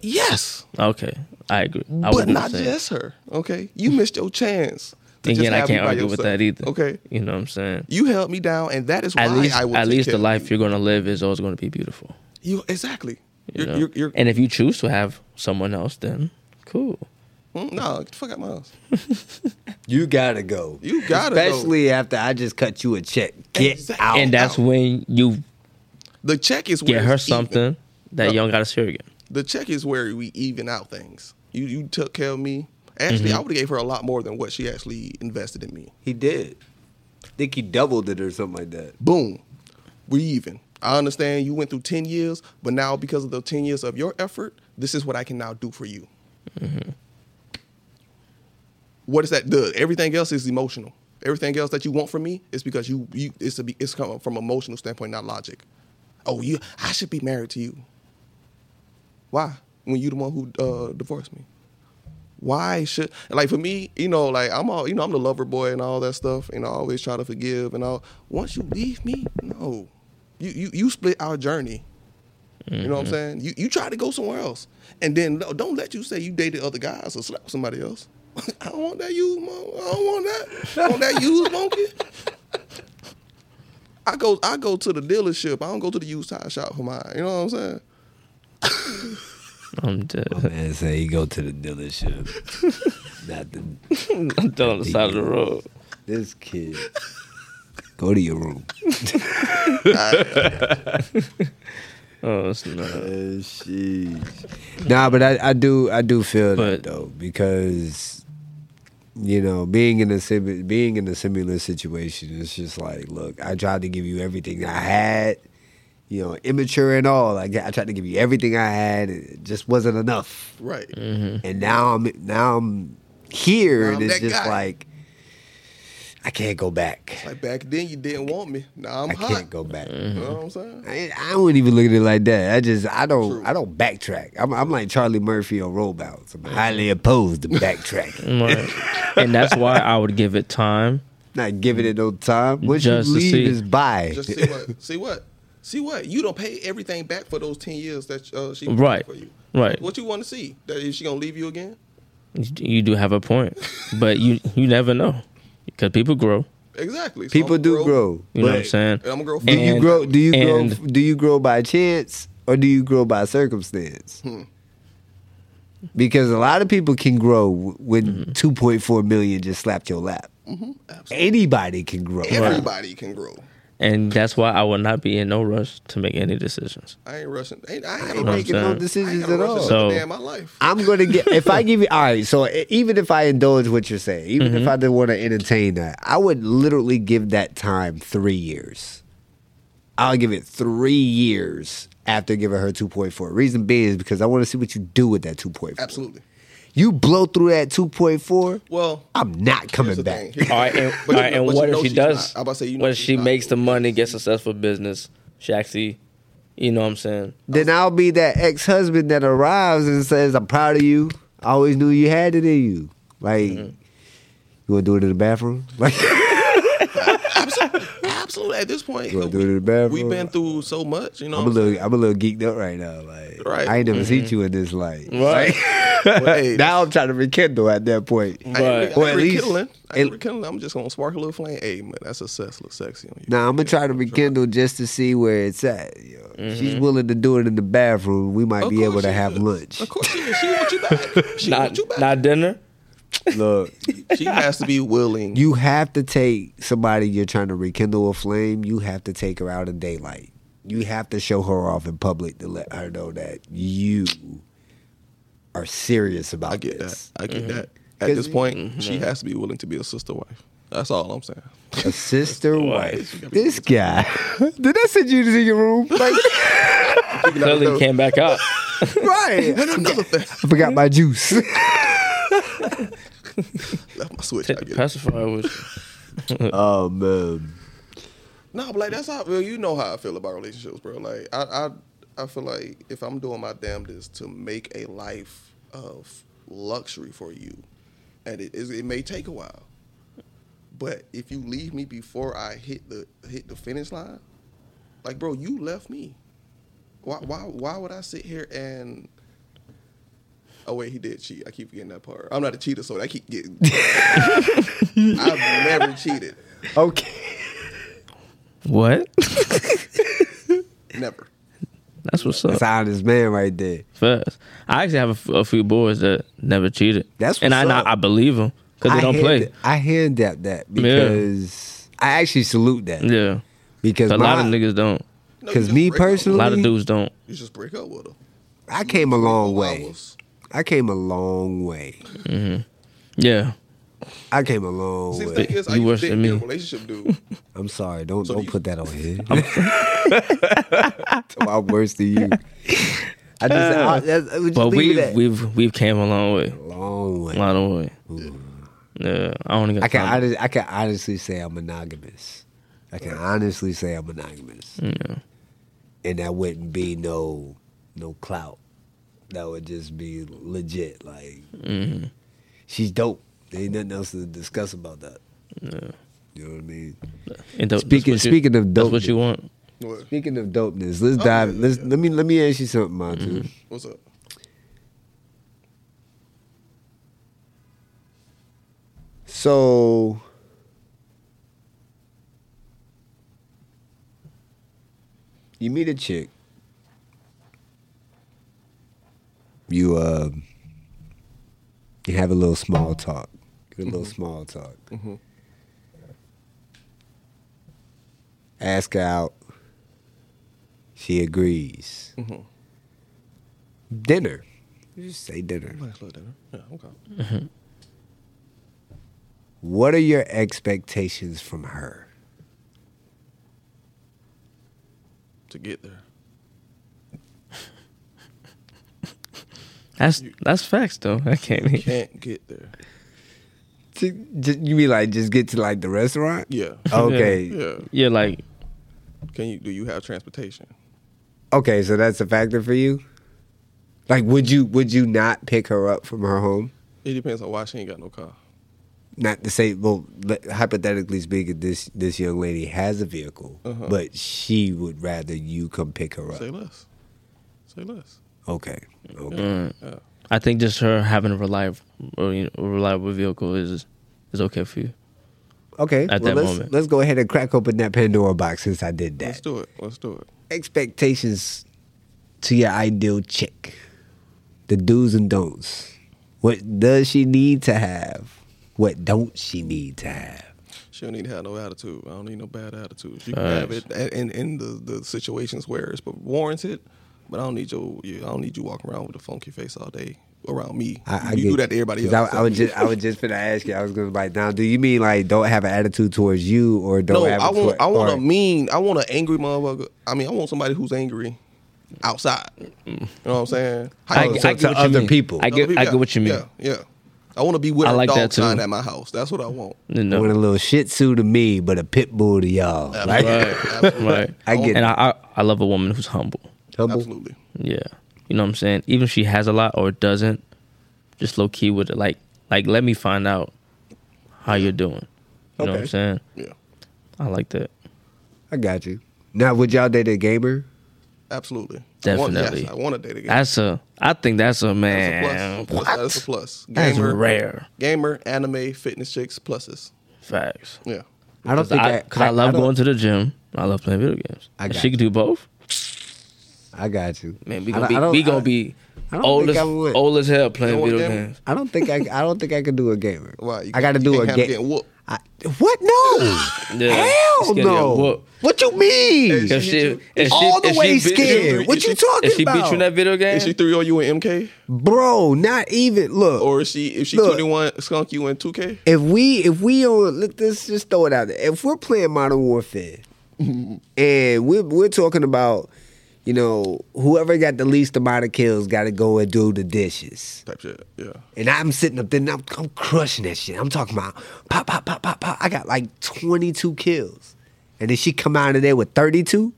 Yes, Okay, I agree. I but would not say. just her. Okay, you missed your chance. To Again, I can't by argue with that either. Okay, you know what I'm saying. you held me down, and that is why At least, I will. at least the life you. you're gonna live is always gonna be beautiful. You exactly. You You're, you're, you're, and if you choose to have someone else, then cool. Mm, no, get the fuck out my house. You gotta go. You gotta go. especially after I just cut you a check. Get Exactly. out. and that's out. when you The check is where get her it's even. something that you don't gotta share again. The check is where we even out things. You you took care of me. Actually, Mm-hmm. I would have gave her a lot more than what she actually invested in me. he did. I think he doubled it or something like that. Boom, we even. I understand you went through ten years, but now because of the ten years of your effort, this is what I can now do for you. Mm-hmm. What does that do? Everything else is emotional. Everything else that you want from me is because you you it's a, it's coming from emotional standpoint, not logic. Oh, you I should be married to you. Why? When you the one who uh, divorced me. Why should like for me, you know, like I'm all you know, I'm the lover boy and all that stuff, and I always try to forgive and all. Once you leave me, no. You you you split our journey. You know what I'm mm-hmm. saying? You you try to go somewhere else. And then don't let you say you dated other guys or slept with somebody else. I don't want that used I don't want that. I want that used monkey. I go I go to the dealership. I don't go to the used tire shop for mine. You know what I'm saying? I'm dead. My Man, say he go to the dealership. Not the, I'm on the side of the road. this kid. Go to your room. Oh, it's not. Uh, sheesh. Nah, but I, I do I do feel that though because you know being in a sim- being in a similar situation it's just like look I tried to give you everything I had you know immature and all like I tried to give you everything I had it just wasn't enough Right. Mm-hmm. and now I'm now I'm here Now and I'm it's just guy. like I can't go back Like back then you didn't want me. Now I'm I hot. can't go back. Mm-hmm. You know what I'm saying? I, I wouldn't even look at it like that. I just I don't True. I don't backtrack. I'm I'm like Charlie Murphy on Roll Bounce. I'm mm-hmm. highly opposed to backtracking. Right. and that's why I would give it time. Not giving it no time. Once Just you to leave, see. is bye. Just see what see what see what you don't pay everything back for those ten years that uh, she paid Right. for you. Right. What you want to see? That is she gonna leave you again? You you do have a point, but you you never know because people grow. Exactly. So People do grow. You know what I'm saying? I'm gonna grow. do you grow? Do you grow? Do you grow by chance or do you grow by circumstance? Hmm. Because a lot of people can grow when Mm-hmm. 2.4 million just slapped your lap. Absolutely. Anybody can grow. Everybody can grow. And that's why I will not be in no rush to make any decisions. I ain't rushing. Ain't, I ain't, I ain't no rush. making no saying? I ain't decisions at all. So- day my life. I'm gonna get if I give you all right. So even if I indulge what you're saying, even Mm-hmm. if I didn't want to entertain that, I would literally give that time three years. I'll give it three years after giving her 2.4. Reason being is because I want to see what you do with that 2.4. Absolutely. You blow through that 2.4, Well, I'm not coming back. thing. Here's the All right, and, But all you right, know- and what if she does? not. I'm about to say you know what if she not. makes the money, gets successful business? She actually You know what I'm saying? Then I'll be that ex husband that arrives and says, "I'm proud of you. I always knew you had it in you." Like, Mm-hmm. you want to do it in the bathroom? Like, Absolutely, absolutely. At this point, You wanna we, do it in the bathroom? we've been through so much. You know, I'm a I'm little, I'm a little geeked up right now. Like, Right. I ain't never seen you in this light. Right. saying? Well, hey, now I'm trying to rekindle at that point. I ain't, Right. I Or ain't at least- rekindling. I ain't it- rekindling. I'm just gonna spark a little flame. Hey man, that's a sex look sexy on you. Now I'm gonna try to Yeah, rekindle just to see where it's at. You know, Mm-hmm. She's willing to do it in the bathroom. We might Of be able to have is. lunch. Of course she is. She want you back. She Not want you back. not dinner. Look, she has to be willing. you have to take somebody you're trying to rekindle a flame. You have to take her out in daylight. You have to show her off in public to let her know that you are serious about I get this. that. I get mm-hmm. that. At this point, mm-hmm. she has to be willing to be a sister wife. That's all I'm saying. A sister Wife. wife. This guy. Did I send you to your room? Like, Clearly came back up. right. And another thing, I forgot my juice. left my switch. Take I the pacifier with you. oh man. No, but like that's how. Well, you know how I feel about relationships, bro. Like I, I, I feel like if I'm doing my damnedest to make a life of luxury for you, and it is, it may take a while, but if you leave me before I hit the hit the finish line, like bro, you left me. Why, why, why would I sit here and? Oh wait, he did cheat. I keep forgetting that part. I'm not a cheater, so I keep getting. I've never cheated. Okay. What? Never. That's what's up. That's an honest man right there. First, I actually have a, f- a few boys that never cheated. That's and I, up. I believe them because they don't play. hand- I hand that that because I actually salute that Yeah, because a lot of niggas don't. Because just me break up with personally- A lot of dudes don't. You just break up with her. I came a long 24 way. hours. I came a long way. Mm-hmm. Yeah, I came a long See, way. is, You I worse worse than than me. Relationship dude. I'm sorry. Don't So don't you- put that on here. I'm worse than you. I just I, that's, I just but leave we've at- we've we've came a long way, long way. a lot of way. Yeah, I only got. I can time. honest, I can honestly say I'm monogamous. I can honestly say I'm monogamous, Yeah. and that wouldn't be no no clout. That would just be legit. Like Mhm. she's dope. There ain't nothing else to discuss about that. Yeah. You know what I mean? And tho- that's Speaking- you- speaking of that's what you want. Speaking of dopeness, let's Oh, dive. yeah, let's yeah. let me let me ask you something, Montu. What's up? So you meet a chick. You uh you have a little small talk. Get a little small talk. Mhm. Ask her out. She agrees. Mhm. Dinner. You just say dinner. Nice little dinner. Yeah, okay. What are your expectations from her? To get there. That's that's facts though. I can't. e- Can't get there. To, ju- you mean like just get to like the restaurant? Yeah. Okay. Yeah. Yeah, like Can you? Do you have transportation? Okay, so that's a factor for you. Like, would you would you not pick her up from her home? It depends on why she ain't got no car. Not to say, well, hypothetically speaking, this this young lady has a vehicle, Uh-huh. but she would rather you come pick her up. Say less. Say less. Okay, okay. mm, Yeah. I think just her having a reliable, you know, a reliable vehicle is is okay for you. Okay, At well, that let's, moment. let's go ahead and crack open that Pandora box since I did that. Let's that. do it. Let's do it. Expectations to your ideal chick. The do's and don'ts. What does she need to have? What don't she need to have? She don't need to have no attitude. I don't need no bad attitude. You can have it in in the, the situations where it's warranted, but I don't need your you, I don't need you walking around with a funky face all day around me. I, I you get- do that to everybody else. I, I was just I was just gonna ask you. I was gonna like, now, do you mean like don't have an attitude towards you, or don't no, have? I want toward- I want or- a mean. I want an angry motherfucker. I mean, I want somebody who's angry outside. You know what I'm saying? I, Oh, I get to what you other mean. people. I get I Yeah, get what you mean. Yeah, yeah. I want to be with I a like dog that too. sign at my house. That's what I want. You I want a little Shih Tzu to me, but a pit bull to y'all. Right? right, right. I get And it. I, I I love a woman who's humble. Humble. Absolutely. Yeah. You know what I'm saying? Even if she has a lot or doesn't, just low key with it. Like like let me find out how you're doing. You know what I'm saying? Yeah. I like that. I got you. Now, would y'all date a gamer? Absolutely. I Definitely. want, yes, I want to date again. That's a I think that's a That's man. a plus. That's a plus. That's Gamer, rare. gamer, anime, fitness chicks, pluses. Facts. Yeah. I don't think I, I, cause I, love don't- going to the gym. I love playing video games. I got she can do both. I got you. Man, we I gonna I be don't- we gonna I- be old as old as hell playing You video gamer? games. I don't think I. I don't think I could do a gamer. Why? You I got to do a game. I, what? No. Yeah. Hell Scared to get no. whooped. What you mean? If she, if she, All the if way she beat- scared. What you talking If she beat about? you in that video game, Is she three on you in MK, Bro, not even. Look. or is she if she twenty one skunk you in two K? if we if we on let us just throw it out there. If we're playing Modern Warfare and we're we're talking about, you know, whoever got the least amount of kills got to go and do the dishes. Type shit. Yeah. And I'm sitting up there and I'm, I'm crushing that shit. I'm talking about pop, pop, pop, pop, pop. I got like 22 kills. And then she come out of there with 32.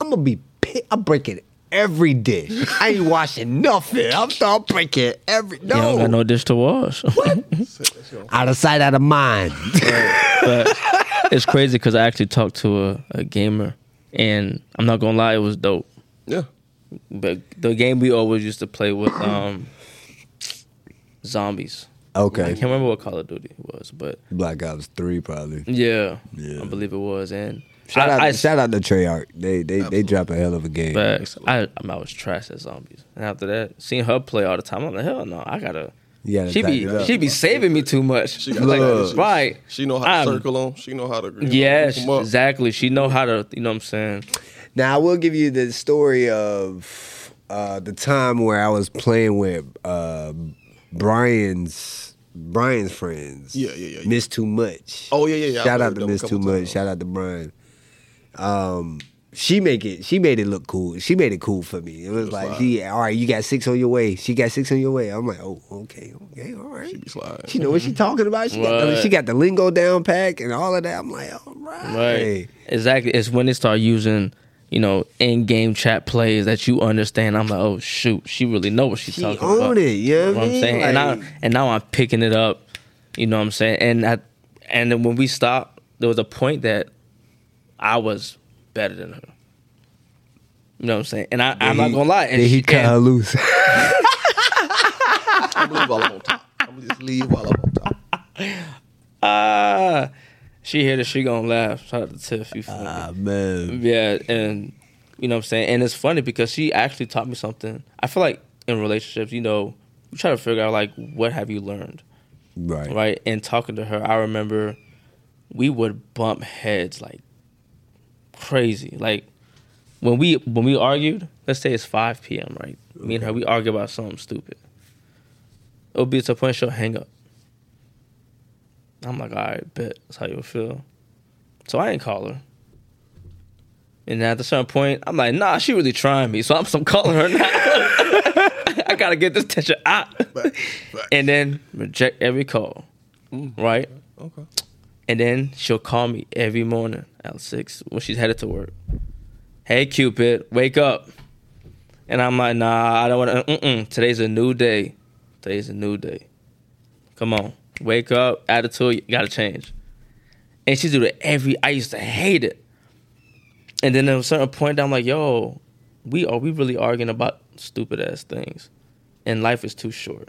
I'm gonna be pi- I'm breaking every dish. I ain't washing nothing. I'm start breaking every you don't got no. no dish to wash. What? Out of sight, out of mind. but it's crazy because I actually talked to a, a gamer, and I'm not gonna lie, it was dope. Yeah. But the game we always used to play with um, zombies. Okay. I can't remember what Call of Duty was, but Black Ops 3 probably. yeah, Yeah. I believe it was. And Shout I, out, I, shout out to Treyarch. They they they drop a hell of a game. Facts. I, I, mean, I was trash at zombies, and after that, seeing her play all the time, I'm like, hell no, I gotta. Yeah, She be tighten it up. she be saving me too much. She got Like, Look. right. She know how to I'm- circle them. She know how to. you know, Yes, hook 'em up. exactly. She know how to. You know what I'm saying? Now I will give you the story of uh, the time where I was playing with uh, Brian's Brian's friends. Yeah, yeah, yeah, yeah. Miss Too Much. Oh, yeah, yeah, yeah. Shout played out to Miss Too Much. Shout out to Brian. Um, she make it. She made it look cool. She made it cool for me. It was like, she, all right, you got six on your way. She got six on your way. I'm like, oh, okay, okay, all right. She be sliding. She know what she talking about. She got the, she got the lingo down pack and all of that. I'm like, all right. Right. Exactly. It's when they start using, you know, in-game chat plays that you understand. I'm like, oh shoot, she really know what she's She talking own about. it, you know what I I'm mean? saying? and I and now I'm picking it up. You know what I'm saying? And I, and then when we stopped, there was a point that I was better than her. You know what I'm saying? And I, I'm not gonna lie. And Then he she- cut and- her loose. I'm gonna leave while I'm on top. I'm gonna just leave while I'm on top. Ah, she hear this, she gonna laugh. Shout out to Tiff. You feel me? ah man. Yeah, and you know what I'm saying? And it's funny because she actually taught me something. I feel like in relationships, you know, you try to figure out like what have you learned, Right. right? And talking to her, I remember we would bump heads like crazy. Like when we when we argued, let's say it's 5 p.m., right? Me and her, we argue about something stupid. It'll be to a point she'll hang up. I'm like, all right, bet. That's how you'll feel. So I ain't call her. And at a certain point, I'm like, nah, she really trying me. So I'm, so I'm calling her now. I gotta get this tension out. Back, back. And then reject every call. Mm. Right? Okay. And then she'll call me every morning at six when she's headed to work. Hey Cupid, wake up. And I'm like, nah, I don't want to. Mm-mm. Today's a new day. Today's a new day. Come on, wake up. Attitude, you gotta change. And she do it every. I used to hate it. And then at a certain point, I'm like, yo, we are we really arguing about stupid ass things, and life is too short.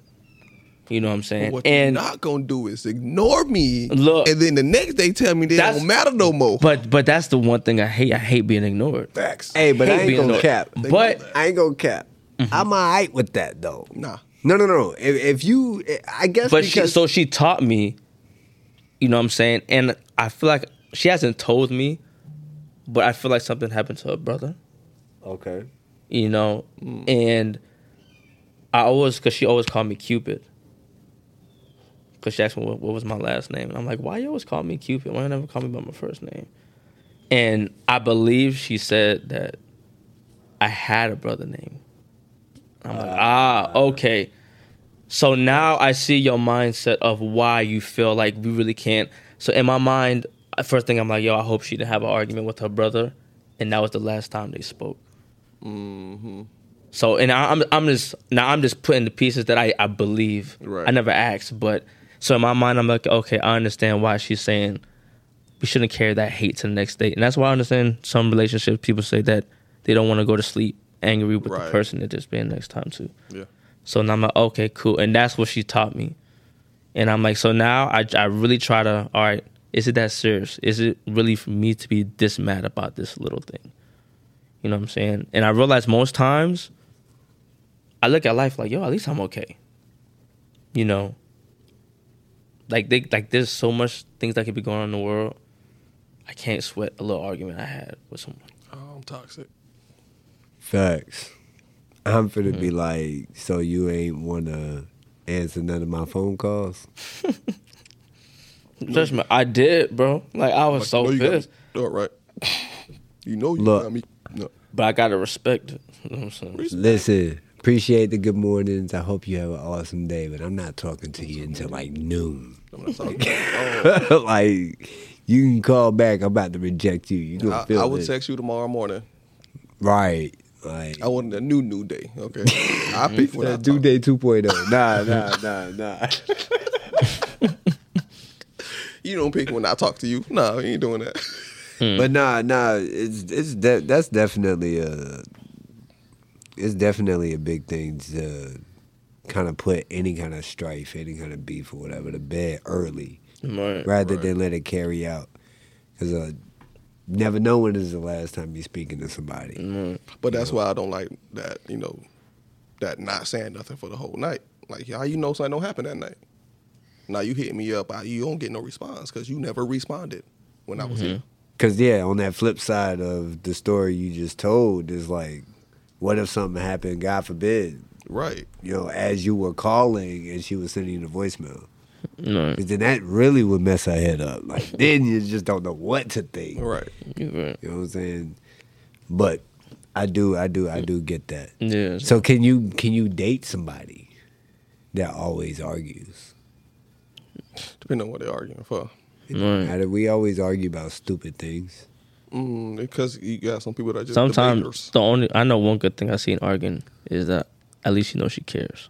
You know what I'm saying? What and you're not gonna do is ignore me. Look. and then the next day tell me they don't matter no more. But but that's the one thing I hate. I hate being ignored. Facts. Hey, but I Hate ain't gonna ignored. cap. But I ain't gonna cap. Mm-hmm. I'm alright with that though. Nah. No, no, no. If, if you, I guess but she so she taught me. You know what I'm saying? And I feel like she hasn't told me, but I feel like something happened to her brother. okay. You know, and I always because she always called me Cupid. Because she asked me what, what was my last name, and I'm like, why you always call me Cupid? Why you never call me by my first name? And I believe she said that I had a brother name. I'm like, ah, okay. So now I see your mindset of why you feel like we really can't. So in my mind, first thing I'm like, yo, I hope she didn't have an argument with her brother, and that was the last time they spoke. Mm-hmm. So and I, I'm I'm just now I'm just putting the pieces that I I believe. Right. I never asked, but so in my mind I'm like, okay, I understand why she's saying we shouldn't carry that hate to the next day, and that's why I understand some relationships people say that they don't want to go to sleep angry with the person that just being next time too. Yeah. So now I'm like, okay, cool. And that's what she taught me. And I'm like, so now I, I really try to, all right, is it that serious? Is it really for me to be this mad about this little thing? You know what I'm saying? And I realize most times I look at life like, yo, at least I'm okay. You know? Like they like there's so much things that could be going on in the world. I can't sweat a little argument I had with someone. Oh, I'm toxic. Facts. I'm finna Mm. be like, so you ain't wanna answer none of my phone calls? Trust me, I did, bro. Like I was Like, so you know you got pissed. All right. You know you Look. got me. No. But I gotta respect it. You know what I'm saying? Listen, appreciate the good mornings. I hope you have an awesome day, but I'm not talking to you until like noon. I'm not talking about- like, you can call back. I'm about to reject you. You gonna I, feel I would it. text you tomorrow morning. right. Like, I want a new new day. Okay. I pick when I that due day 2.0. Nah, nah, nah, nah. You don't pick when I talk to you. Nah, you ain't doing that. But nah, nah, it's it's de- that's definitely a it's definitely a big thing to kind of put any kind of strife, any kind of beef or whatever to bed early, Right. rather Right. than let it carry out. Because uh, never know when is the last time you're speaking to somebody. Right. But that's why I don't like that. You know, that not saying nothing for the whole night. Like how you know something don't happen that night. Now you hit me up, I, you don't get no response because you never responded when I was mm-hmm. here. Because yeah, on that flip side of the story you just told is like, what if something happened? God forbid. Right. You know, as you were calling and she was sending you the voicemail. Right. 'Cause then that really would mess her head up. Like then you just don't know what to think. Right. You're right. You know what I'm saying? But I do, I do, I do get that. Yeah. So can you can you date somebody that always argues? Depending on what they're arguing for. It don't Right. We always argue about stupid things. Mm, because you got some people that just Sometimes debaters. the only I know one good thing I see in arguing is that at least you know she cares.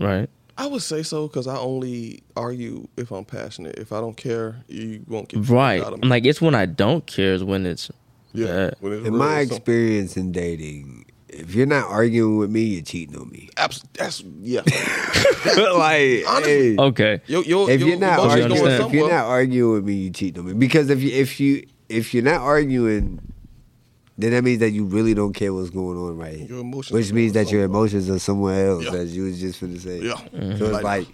Right. I would say so because I only argue if I'm passionate. If I don't care, you won't get Right. out of me. I'm like it's when I don't care is when it's yeah. when it's In my so- experience in dating, if you're not arguing with me, you're cheating on me. abs- that's yeah. like, Honestly. hey, Okay. Yo, yo, if your you're not arguing- arguing, going if you're not arguing with me, you cheating on me. Because if you if you if you're not arguing, then that means that you really don't care what's going on right here. Your emotions Which means that your emotions are somewhere else, Yeah. as you was just finna say. Yeah. So it's Like- like,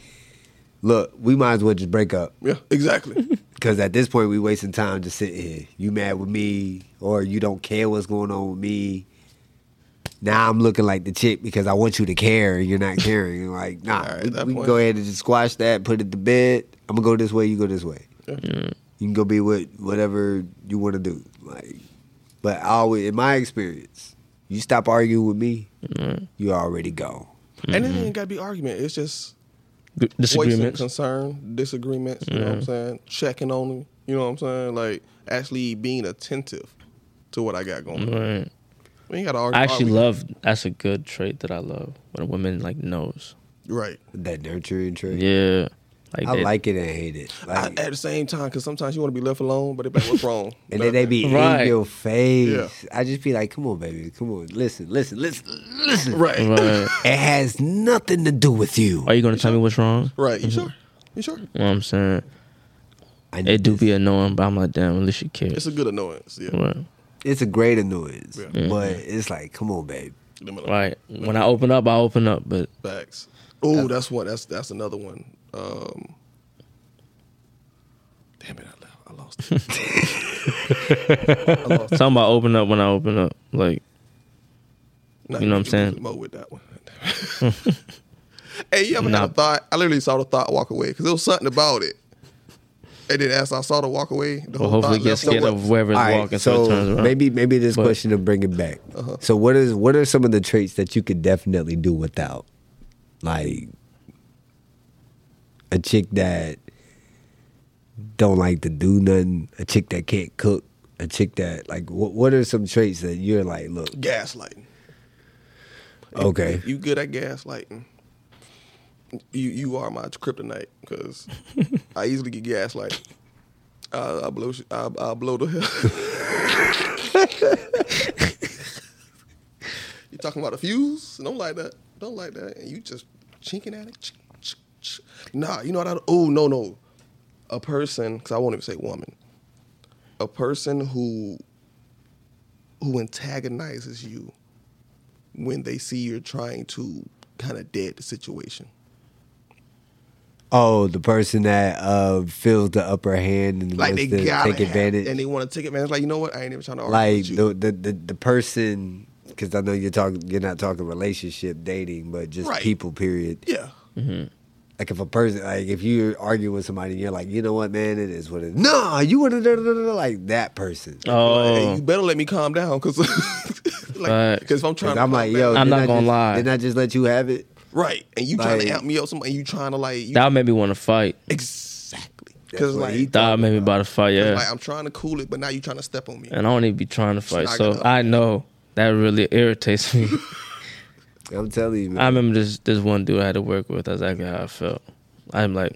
look, we might as well just break up. yeah, exactly. Because at this point, we wasting time just sitting here. You mad with me, or you don't care what's going on with me. Now I'm looking like the chick because I want you to care, and you're not caring. Like, nah, All right, we, that we can point- go ahead and just squash that, put it to bed. I'm gonna go this way, you go this way. Yeah. You can go be with whatever you want to do. Like, but I always, in my experience, you stop arguing with me, mm-hmm. you already gone. And it mm-hmm. ain't got to be argument. It's just G- voicing Disagreements. concern, disagreements. You know what I'm mm-hmm. saying? Checking on them. You know what I'm saying? Like actually being attentive to what I got going on. Right. We ain't got to argue. I actually argue. love that's a good trait that I love when a woman like knows. Right. That nurturing trait. Yeah. Like I they- like it and hate it. I, at the same time, because sometimes you want to be left alone, but they be like, what's wrong? And then they be Right. in your face. Yeah. I just be like, come on, baby. Come on. Listen, listen, listen, listen. right. Right. It has nothing to do with you. Are you gonna tell me what's wrong? Right. You mm-hmm. sure? You sure? You know what I'm saying? I It do this. be annoying, but I'm like, damn, at least you care. It's a good annoyance. Yeah. Right. It's a great annoyance. Yeah. Mm-hmm. But it's like, come on, babe. Right. When I open up, I open up, but Facts. Oh, that's what. That's that's another one. Um, damn it! I, left. I lost. It. I lost. it. something about open up when I open up. Like, Nah, You know what I'm saying? Mo with that one. hey, you ever Nah. had a thought? I literally saw the thought walk away because there was something about it. And then as I saw the walk away, the well, whole hopefully thought get scared So of what- wherever it's All right, walking, so, it turns so around. maybe maybe this But- question to bring it back. So what is what are some of the traits that you could definitely do without? Like a chick that don't like to do nothing, a chick that can't cook, a chick that like what what are some traits that you're like, look, Gaslighting. okay. If you good at gaslighting, you you are my kryptonite because I easily get gaslighted. I, I blow I, I blow the hell. you talking about a fuse? Don't like that. Don't like that. And you just chinking at it. Nah, you know what? I, oh no no, a person because I won't even say woman. A person who who antagonizes you when they see you're trying to kind of dead the situation. Oh, the person that uh feels the upper hand and Like wants they to take advantage. have, and they want to take advantage. Like you know what? I ain't even trying to argue like with you. the, the the the person because I know you're talking you're not talking relationship dating but just Right. people period yeah, like if a person like if you argue with somebody and you're like you know what man it is what it is no you want to like that person Oh, Like, hey, you better let me calm down because like, because if I'm trying, to I'm like down- yo I'm didn't I gonna just- lie. didn't I just let you have it right, and you trying to Like- amp me up, some, and you trying to like you, that made me want to fight. exactly because what like, he That made me about to fight. Yeah, like I'm trying to cool it, but now you're trying to step on me. and I don't even be trying to fight. So I know that really irritates me. I'm telling you man I remember this this one dude I had to work with. That's exactly how I felt. I'm like,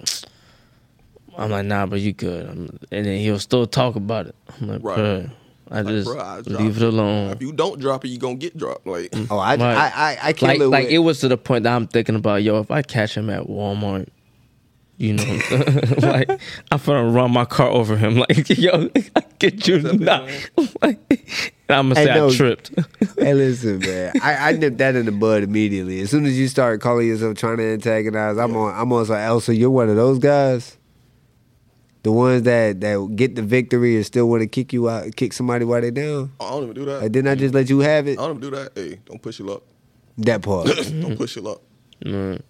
I'm like, nah, but you good. I'm, and then he'll still talk about it. I'm like, Right. bruh, I just Bruh, I leave drop it alone. If you don't drop it, you gonna get dropped. Like oh I, Right. I I I can't Like, live like with, it was to the point that I'm thinking about, yo, if I catch him at Walmart, you know, like I'm gonna run my car over him. Like, yo, I get you not. like, I'm gonna Hey, say no. I tripped. Hey, listen, man. I, I nipped that in the bud immediately. As soon as you start calling yourself trying to antagonize, I'm on. I'm on. Like, Elsa, you're one of those guys. The ones that that get the victory and still want to kick you out, kick somebody while they down. I don't even do that. Like, didn't I just let you have it? I don't even do that. Hey, don't push your luck. That part. don't push your luck. Mm.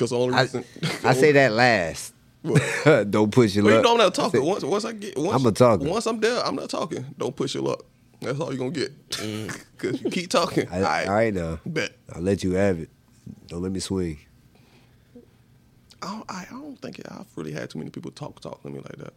Because the only I, reason I say that last. Don't push your Well, you luck. know I'm not talking. Once once I get once I'm a talker. Once I'm there, I'm not talking. Don't push your luck. That's all you're gonna get. Cause you keep talking. I, all right. all right now. Bet. I'll let you have it. Don't let me swing. I don't, I, I don't think I've really had too many people talk talk to me like that.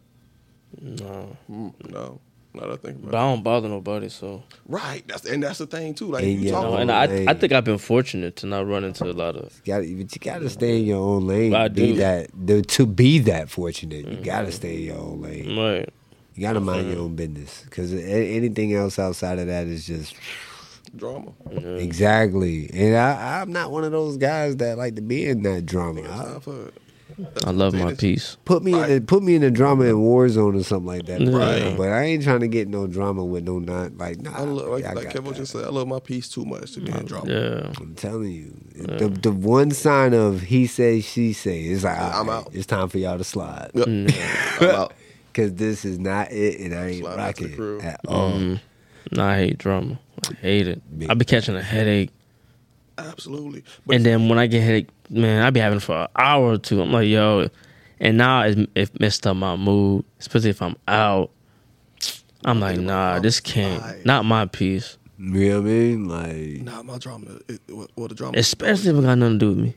No, Mm, no, not that I think but about. I don't bother nobody. So, Right. That's and that's the thing too. Like And you yeah, you talk. know, Oh, and I, man. I think I've been fortunate to not run into a lot of. Got but you gotta stay in your own lane. I be do. that the, to be that fortunate. You mm-hmm. gotta stay in your own lane. Right. You gotta mind your own business because anything else outside of that is just drama. exactly. And I, I'm not one of those guys that like to be in that drama. It's I- time for it. I love my peace. put me in the, put me in a drama in war zone or something like that. Right. But I ain't trying to get no drama with no not like nah. I love, like, I like got Kevin just said, I love my peace too much to be in drama. Yeah. I'm telling you, the the one sign of he say she say is like I'm out. It's time for y'all to slide Yep. I'm out. because this is not it, and I ain't Slide out to rocking at all. Mm. Nah, I hate drama. I hate it. Me. I be catching a headache, Absolutely. But and then when I get headache, man, I be having it for an hour or two. I'm like, yo, and now it, it messed up my mood, especially if I'm out. I'm like, nah, this can't. Not my piece. You know what I mean? Like not my drama. It, it, well, the drama. Especially if it got nothing to do with me.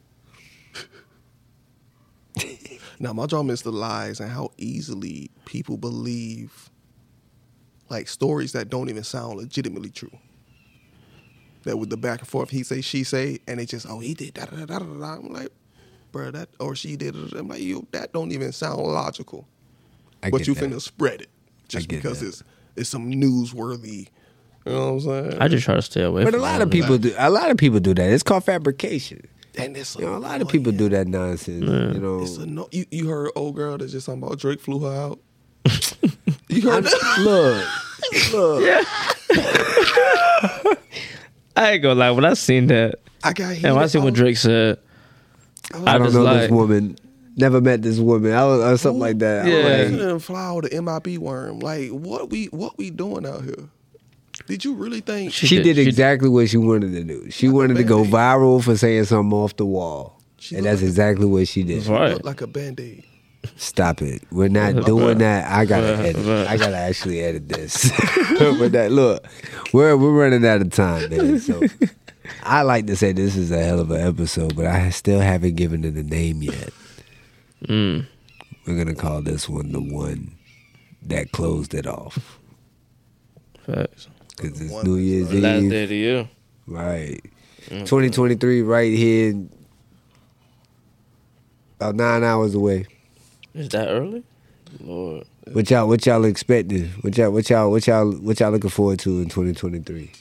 Now, my drama is the lies and how easily people believe like stories that don't even sound legitimately true. That with the back and forth, he say, she say, and they just, oh, he did da da da da da. da. I'm like, bro, that or she did. da, da, da. I'm like, yo, that don't even sound logical. I but you that. finna spread it just because that. it's it's some newsworthy. You know what I'm saying? I just try to stay away. But a lot all of that. people do. A lot of people do that. It's called fabrication. and it's You know, a lot of people do that nonsense. You know, It's a no, you, you heard old girl that's just talking about Drake flew her out. you heard that? look, look. I ain't gonna lie. When I seen that, I got and when I seen what Drake said, I I don't know like- this woman. Never met this woman. I was or something like that. I'm Yeah. like, and fly with the MIB worm. Like what we what we doing out here? Did you really think? She she, did- did, she did- exactly what she wanted to do. She wanted to go viral for saying something off the wall, She and that's like a- exactly what she did. right. looked like a band aid. Stop it. We're not doing that. I gotta edit. I gotta actually edit this. But that look, we're we're running out of time, man. So I like to say this is a hell of an episode, but I still haven't given it a name yet. Mm. We're gonna call this one the one that closed it off Facts. because it's New Year's Eve. Last day of the year. right? Mm. 2023, right here, about nine hours away. Is that early? Lord. What y'all, what y'all expecting? What y'all, what y'all, what y'all, what y'all looking forward to in 2023?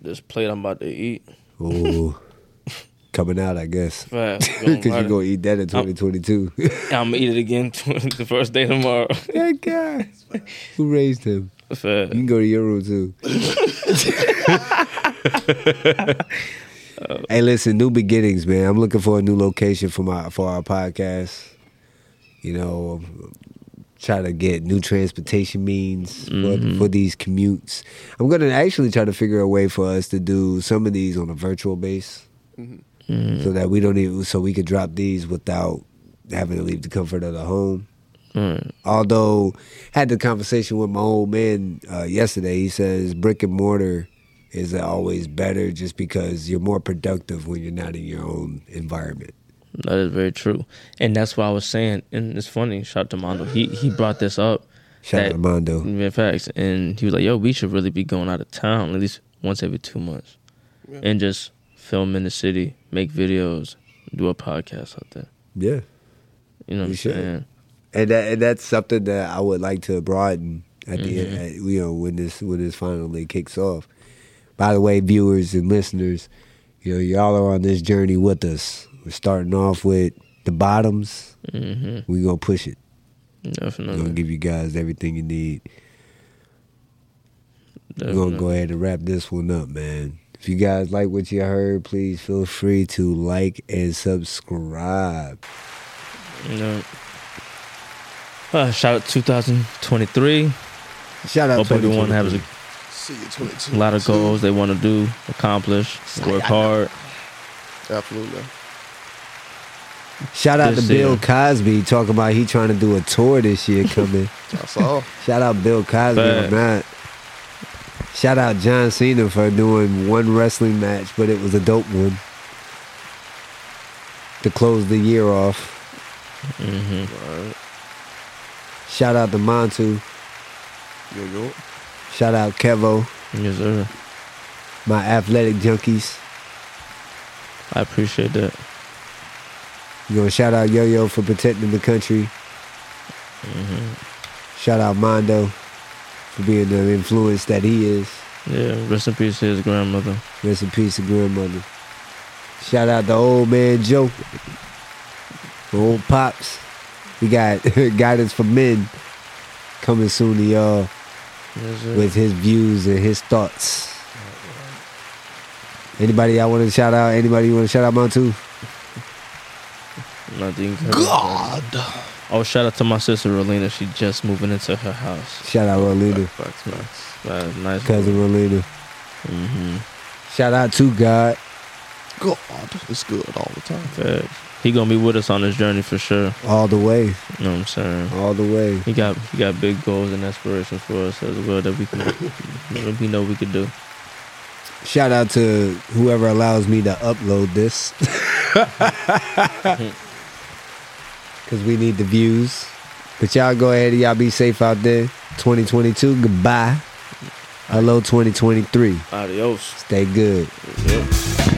This plate I'm about to eat. Oh, coming out, I guess. Because you're gonna eat that in 2022. I'm gonna eat it again the first day tomorrow. that guy, who raised him? You can go to your room too. hey, listen, new beginnings, man. I'm looking for a new location for my for our podcast. You know, try to get new transportation means for, mm-hmm. for these commutes. I'm gonna actually try to figure a way for us to do some of these on a virtual base, mm-hmm. so that we don't even so we could drop these without having to leave the comfort of the home. Right. Although had the conversation with my old man uh, yesterday, he says brick and mortar is always better just because you're more productive when you're not in your own environment. That is very true, and that's why I was saying. And it's funny. Shout out to Mondo. He he brought this up. Shout out to Mondo. In facts, and he was like, "Yo, we should really be going out of town at least once every two months, Yeah. and just film in the city, make videos, do a podcast out there. Yeah, You know what We I'm should. saying? and that and that's something that I would like to broaden at the Mm-hmm. end. At, you know, when this when this finally kicks off. By the way, viewers and listeners, you know, y'all are on this journey with us. We're starting off with the bottoms. hmm We gonna push it. We're gonna give you guys everything you need. We're gonna go ahead and wrap this one up, man. If you guys like what you heard, please feel free to like and subscribe. You know. Uh, shout out 2023. Shout out Hope to everyone has a See you 22. lot of goals they want to do, accomplish, work hard. Absolutely. Shout out This to Bill year. Cosby talking about he trying to do a tour this year coming. I saw. Shout out Bill Cosby on Facts. that. Shout out John Cena for doing one wrestling match, but it was a dope one to close the year off. hmm Right. Shout out to Montu. Yo, yo. Shout out Kevo, Yes, sir. my athletic junkies. I appreciate that. You gonna shout out Yo Yo for protecting the country. Mm-hmm. Shout out Mondo for being the influence that he is. Yeah, rest in peace to his grandmother. Rest in peace to grandmother. Shout out to old man Joe. Old pops. We got guidance for men coming soon to y'all Yes, with his views and his thoughts. Anybody I want to shout out? Anybody you want to shout out Montu? Nothing. God. Oh, shout out to my sister Rolina. She just moving into her house. Shout out Rolina, Facts, facts. Nice. cousin Rolina. Mm-hmm. Shout out to God. God. It's good all the time. Facts. He gonna be with us on this journey for sure. all the way, You know what I'm saying? all the way. He got he got big goals and aspirations for us as well that we can we know we could do. Shout out to whoever allows me to upload this. Because we need the views. But y'all go ahead and y'all be safe out there. 2022, goodbye. Hello, 2023. Adios. Stay good. Yep.